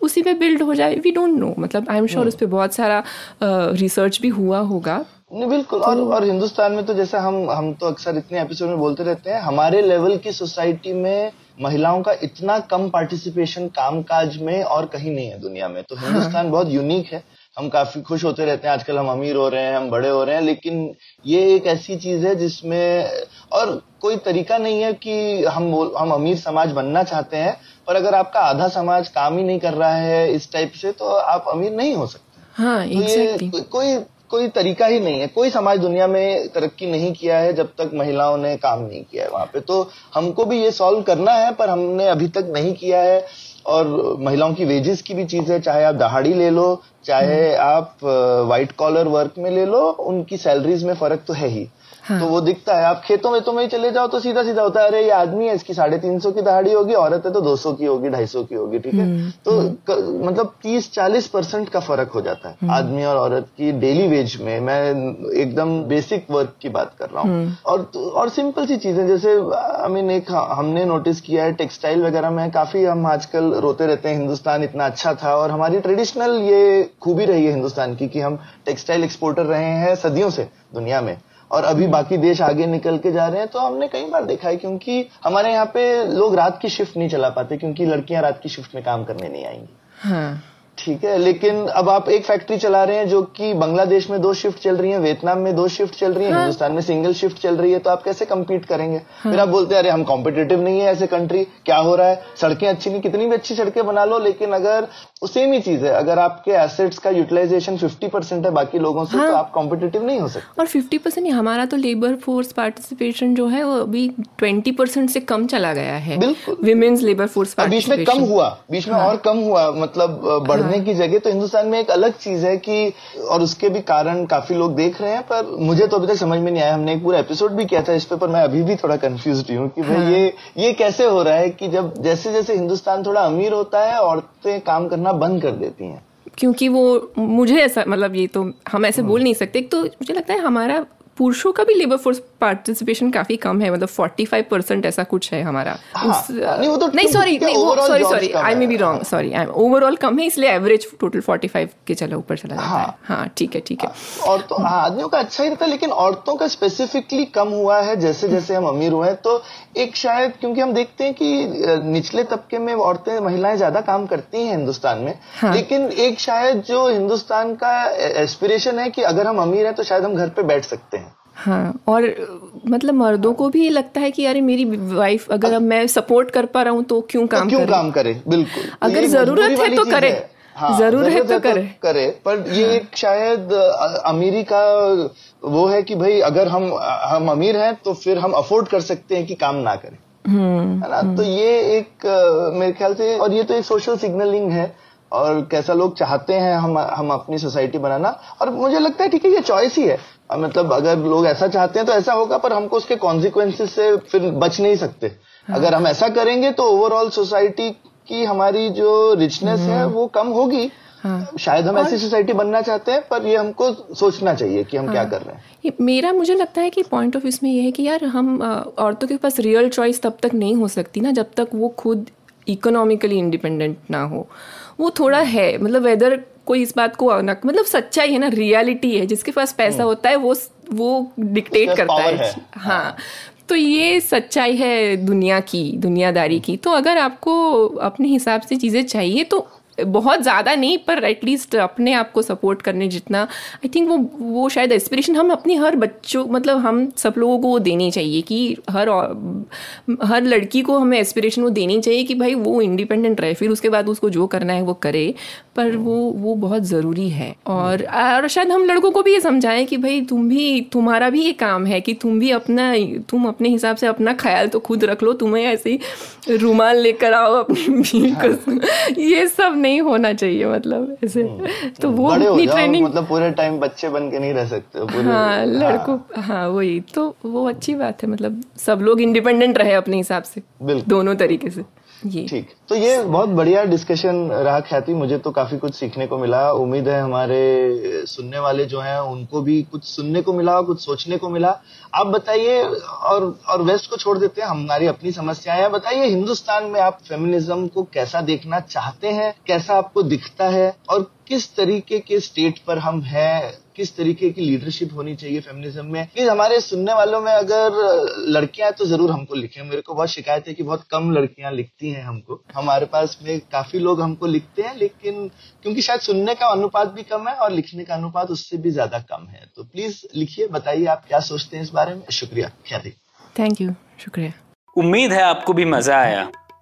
उसी पे बिल्ड हो जाए वी डोंट नो मतलब आई एम श्योर उस पर बहुत सारा रिसर्च भी हुआ होगा। नहीं बिल्कुल। और और हिंदुस्तान में तो जैसा हम हम तो अक्सर इतने एपिसोड में बोलते रहते हैं हमारे लेवल की सोसाइटी में महिलाओं का इतना कम पार्टिसिपेशन कामकाज में और कहीं नहीं है दुनिया में। तो हिंदुस्तान बहुत यूनिक है। हम काफ़ी खुश होते रहते हैं। आजकल हम अमीर हो रहे हैं हम बड़े हो रहे हैं लेकिन ये एक ऐसी चीज़ है जिसमें और कोई तरीका नहीं है कि हम हम अमीर समाज बनना चाहते हैं पर अगर आपका आधा समाज काम ही नहीं कर रहा है इस टाइप से तो आप अमीर नहीं हो सकते। हाँ तो ये को- कोई कोई तरीका ही नहीं है। कोई समाज दुनिया में तरक्की नहीं किया है जब तक महिलाओं ने काम नहीं किया है वहाँ पे। तो हमको भी ये सॉल्व करना है, पर हमने अभी तक नहीं किया है। और महिलाओं की वेजेस की भी चीज़ है चाहे आप दहाड़ी ले लो चाहे आप व्हाइट कॉलर वर्क में ले लो उनकी सैलरीज में फ़र्क तो है ही। हाँ। तो वो दिखता है आप खेतों में तो में चले जाओ तो सीधा सीधा होता है अरे ये आदमी है इसकी साढ़े तीन सौ की दहाड़ी होगी औरत है तो दो सौ की होगी ढाई सौ की होगी ठीक है? तो क, मतलब तीस चालीस परसेंट का फ़र्क हो जाता है आदमी और औरत की डेली वेज में। मैं एकदम बेसिक वर्क की बात कर रहा हूँ। और और सिंपल सी चीज़ें जैसे आई मीन एक हमने नोटिस किया है टेक्सटाइल वगैरह में काफ़ी हम आजकल रोते रहते हैं, हिंदुस्तान इतना अच्छा था और हमारी ट्रेडिशनल ये खूबी रही है हिंदुस्तान की कि हम टेक्सटाइल एक्सपोर्टर रहे हैं सदियों से दुनिया में। और अभी बाकी देश आगे निकल के जा रहे हैं तो हमने कई बार देखा है क्योंकि हमारे यहाँ पे लोग रात की शिफ्ट नहीं चला पाते क्योंकि लड़कियाँ रात की शिफ्ट में काम करने नहीं आएँगी। हाँ। ठीक है लेकिन अब आप एक फैक्ट्री चला रहे हैं जो कि बांग्लादेश में दो शिफ्ट चल रही है वियतनाम में दो शिफ्ट चल रही है हाँ। हिंदुस्तान में सिंगल शिफ्ट चल रही है तो आप कैसे कम्पीट करेंगे हाँ। फिर आप बोलते हैं अरे हम कॉम्पिटेटिव नहीं है ऐसे कंट्री क्या हो रहा है सड़कें अच्छी नहीं कितनी भी अच्छी सड़कें बना लो लेकिन अगर सेम ही चीज़ है अगर आपके एसेट्स का यूटिलाइजेशन फिफ्टी परसेंट है बाकी लोगों से तो हाँ। तो आप कॉम्पिटेटिव नहीं हो सकते और फिफ्टी परसेंट हमारा तो लेबर फोर्स पार्टिसिपेशन जो है वो अभी ट्वेंटी परसेंट से कम चला गया है बिल्कुल विमेन्स लेबर फोर्स बीच में कम हुआ बीच में हाँ। और कम हुआ मतलब बढ़ने हाँ। की जगह तो हिंदुस्तान में एक अलग चीज़ है कि और उसके भी कारण काफ़ी लोग देख रहे हैं पर मुझे तो अभी तक समझ में नहीं आया हमने एक पूरा एपिसोड भी किया था इस पे पर मैं अभी भी थोड़ा कंफ्यूज हूँ कि भाई हाँ। ये ये कैसे हो रहा है कि जब जैसे जैसे हिंदुस्तान थोड़ा अमीर होता है औरतें काम करना बंद कर देती हैं क्योंकि वो मुझे ऐसा मतलब ये तो हम ऐसे बोल नहीं सकते तो मुझे लगता है हमारा पुरुषों का भी लेबर फोर्स पार्टिसिपेशन काफ़ी कम है मतलब फोर्टी फाइव परसेंट ऐसा कुछ है हमारा। हाँ, नहीं वो तो नहीं sorry sorry sorry I may be wrong sorry I overall कम है। इसलिए एवरेज टोटल फोर्टी फाइव के चला ऊपर चला जाता हाँ, है। हाँ ठीक है ठीक है। और तो हाँ, आदमियों का अच्छा ही रहता है लेकिन औरतों का स्पेसिफिकली कम हुआ है जैसे जैसे हम अमीर हुए तो एक शायद क्योंकि हम देखते हैं कि निचले तबके में औरतें महिलाएँ ज़्यादा काम करती हैं हिंदुस्तान में हाँ. लेकिन एक शायद जो हिंदुस्तान का एस्पिरेशन है कि अगर हम अमीर हैं तो शायद हम घर पे बैठ सकते हैं। हाँ और मतलब मर्दों को भी लगता है कि अरे मेरी वाइफ अगर अब मैं सपोर्ट कर पा रहा हूँ तो क्यों काम तो क्यों करे? काम करे? बिल्कुल। अगर ज़रूरत है तो करे। हाँ, ज़रूरत है तो करे। करे। पर ये हाँ. एक शायद अमीरी का वो है कि भाई अगर हम हम अमीर हैं तो फिर हम अफोर्ड कर सकते हैं कि काम ना करें। हम्म, है ना? हम्म। तो ये एक मेरे ख्याल से और ये तो एक सोशल सिग्नलिंग है। और कैसा लोग चाहते हैं हम हम अपनी सोसाइटी बनाना और मुझे लगता है ठीक है ये चॉइस ही है मतलब अगर लोग ऐसा चाहते हैं तो ऐसा होगा पर हमको उसके कॉन्सिक्वेंसेस से फिर बच नहीं सकते हाँ। अगर हम ऐसा करेंगे तो ओवरऑल सोसाइटी की हमारी जो रिचनेस है हम्म। वो कम होगी हाँ। शायद हम ऐसी सोसाइटी बनना चाहते हैं पर ये हमको सोचना चाहिए कि हम हाँ। क्या कर रहे हैं मेरा मुझे लगता है कि पॉइंट ऑफ़ इसमें ये है कि यार हम औरतों के पास रियल चॉइस तब तक नहीं हो सकती ना जब तक वो खुद इकोनॉमिकली इंडिपेंडेंट ना हो वो थोड़ा है मतलब वेदर कोई इस बात को मतलब सच्चाई है ना रियलिटी है जिसके पास पैसा हम्म। होता है वो वो डिक्टेट करता है, है। हाँ। तो ये सच्चाई है दुनिया की दुनियादारी की। तो अगर आपको अपने हिसाब से चीज़ें चाहिए तो बहुत ज़्यादा नहीं, पर एटलीस्ट अपने आप को सपोर्ट करने जितना आई थिंक वो वो शायद एस्पिरेशन हम अपने हर बच्चों मतलब हम सब लोगों को वो देनी चाहिए कि हर हर लड़की को हमें एस्पिरेशन वो देनी चाहिए कि भाई वो इंडिपेंडेंट रहे, फिर उसके बाद उसको जो करना है वो करे। पर वो वो बहुत ज़रूरी है। और और शायद हम लड़कों को भी ये समझाएँ कि भाई तुम भी तुम्हारा भी ये काम है कि तुम भी अपना तुम अपने हिसाब से अपना ख्याल तो खुद रख लो तुम्हें ऐसे रुमाल लेकर आओ अपनी हाँ। ये सब नहीं होना चाहिए मतलब ऐसे। तो वो अपनी ट्रेनिंग मतलब पूरे टाइम बच्चे बन के नहीं रह सकते पूरे हाँ लड़कों हाँ।, हाँ वही। तो वो अच्छी बात है मतलब सब लोग इंडिपेंडेंट रहे अपने हिसाब से दोनों तरीके से। ठीक। तो ये बहुत बढ़िया डिस्कशन रहा ख्याति, मुझे तो काफ़ी कुछ सीखने को मिला। उम्मीद है हमारे सुनने वाले जो हैं, उनको भी कुछ सुनने को मिला, कुछ सोचने को मिला। आप बताइए, और और वेस्ट को छोड़ देते हैं, हमारी अपनी समस्याएँ हैं। बताइए, हिंदुस्तान में आप फेमिनिज्म को कैसा देखना चाहते हैं, कैसा आपको दिखता है, और किस तरीके के स्टेट पर हम हैं किस तरीके की लीडरशिप होनी चाहिए फेमिनिज्म में? कि हमारे सुनने वालों में अगर लड़कियाँ तो ज़रूर हमको लिखे। मेरे को बहुत शिकायत है कि बहुत कम लड़कियाँ लिखती हैं हमको। हमारे पास में काफ़ी लोग हमको लिखते हैं लेकिन क्योंकि शायद सुनने का अनुपात भी कम है और लिखने का अनुपात उससे भी ज़्यादा कम है। तो प्लीज़ लिखिए बताइए आप क्या सोचते हैं इस बारे में। शुक्रिया। ख्याति थैंक यू शुक्रिया। उम्मीद है आपको भी मज़ा आया।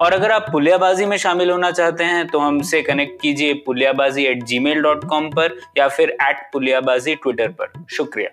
और अगर आप पुलियाबाजी में शामिल होना चाहते हैं तो हमसे कनेक्ट कीजिए पुलियाबाजी एट जी पर या फिर एट पुलियाबाजी ट्विटर पर। शुक्रिया।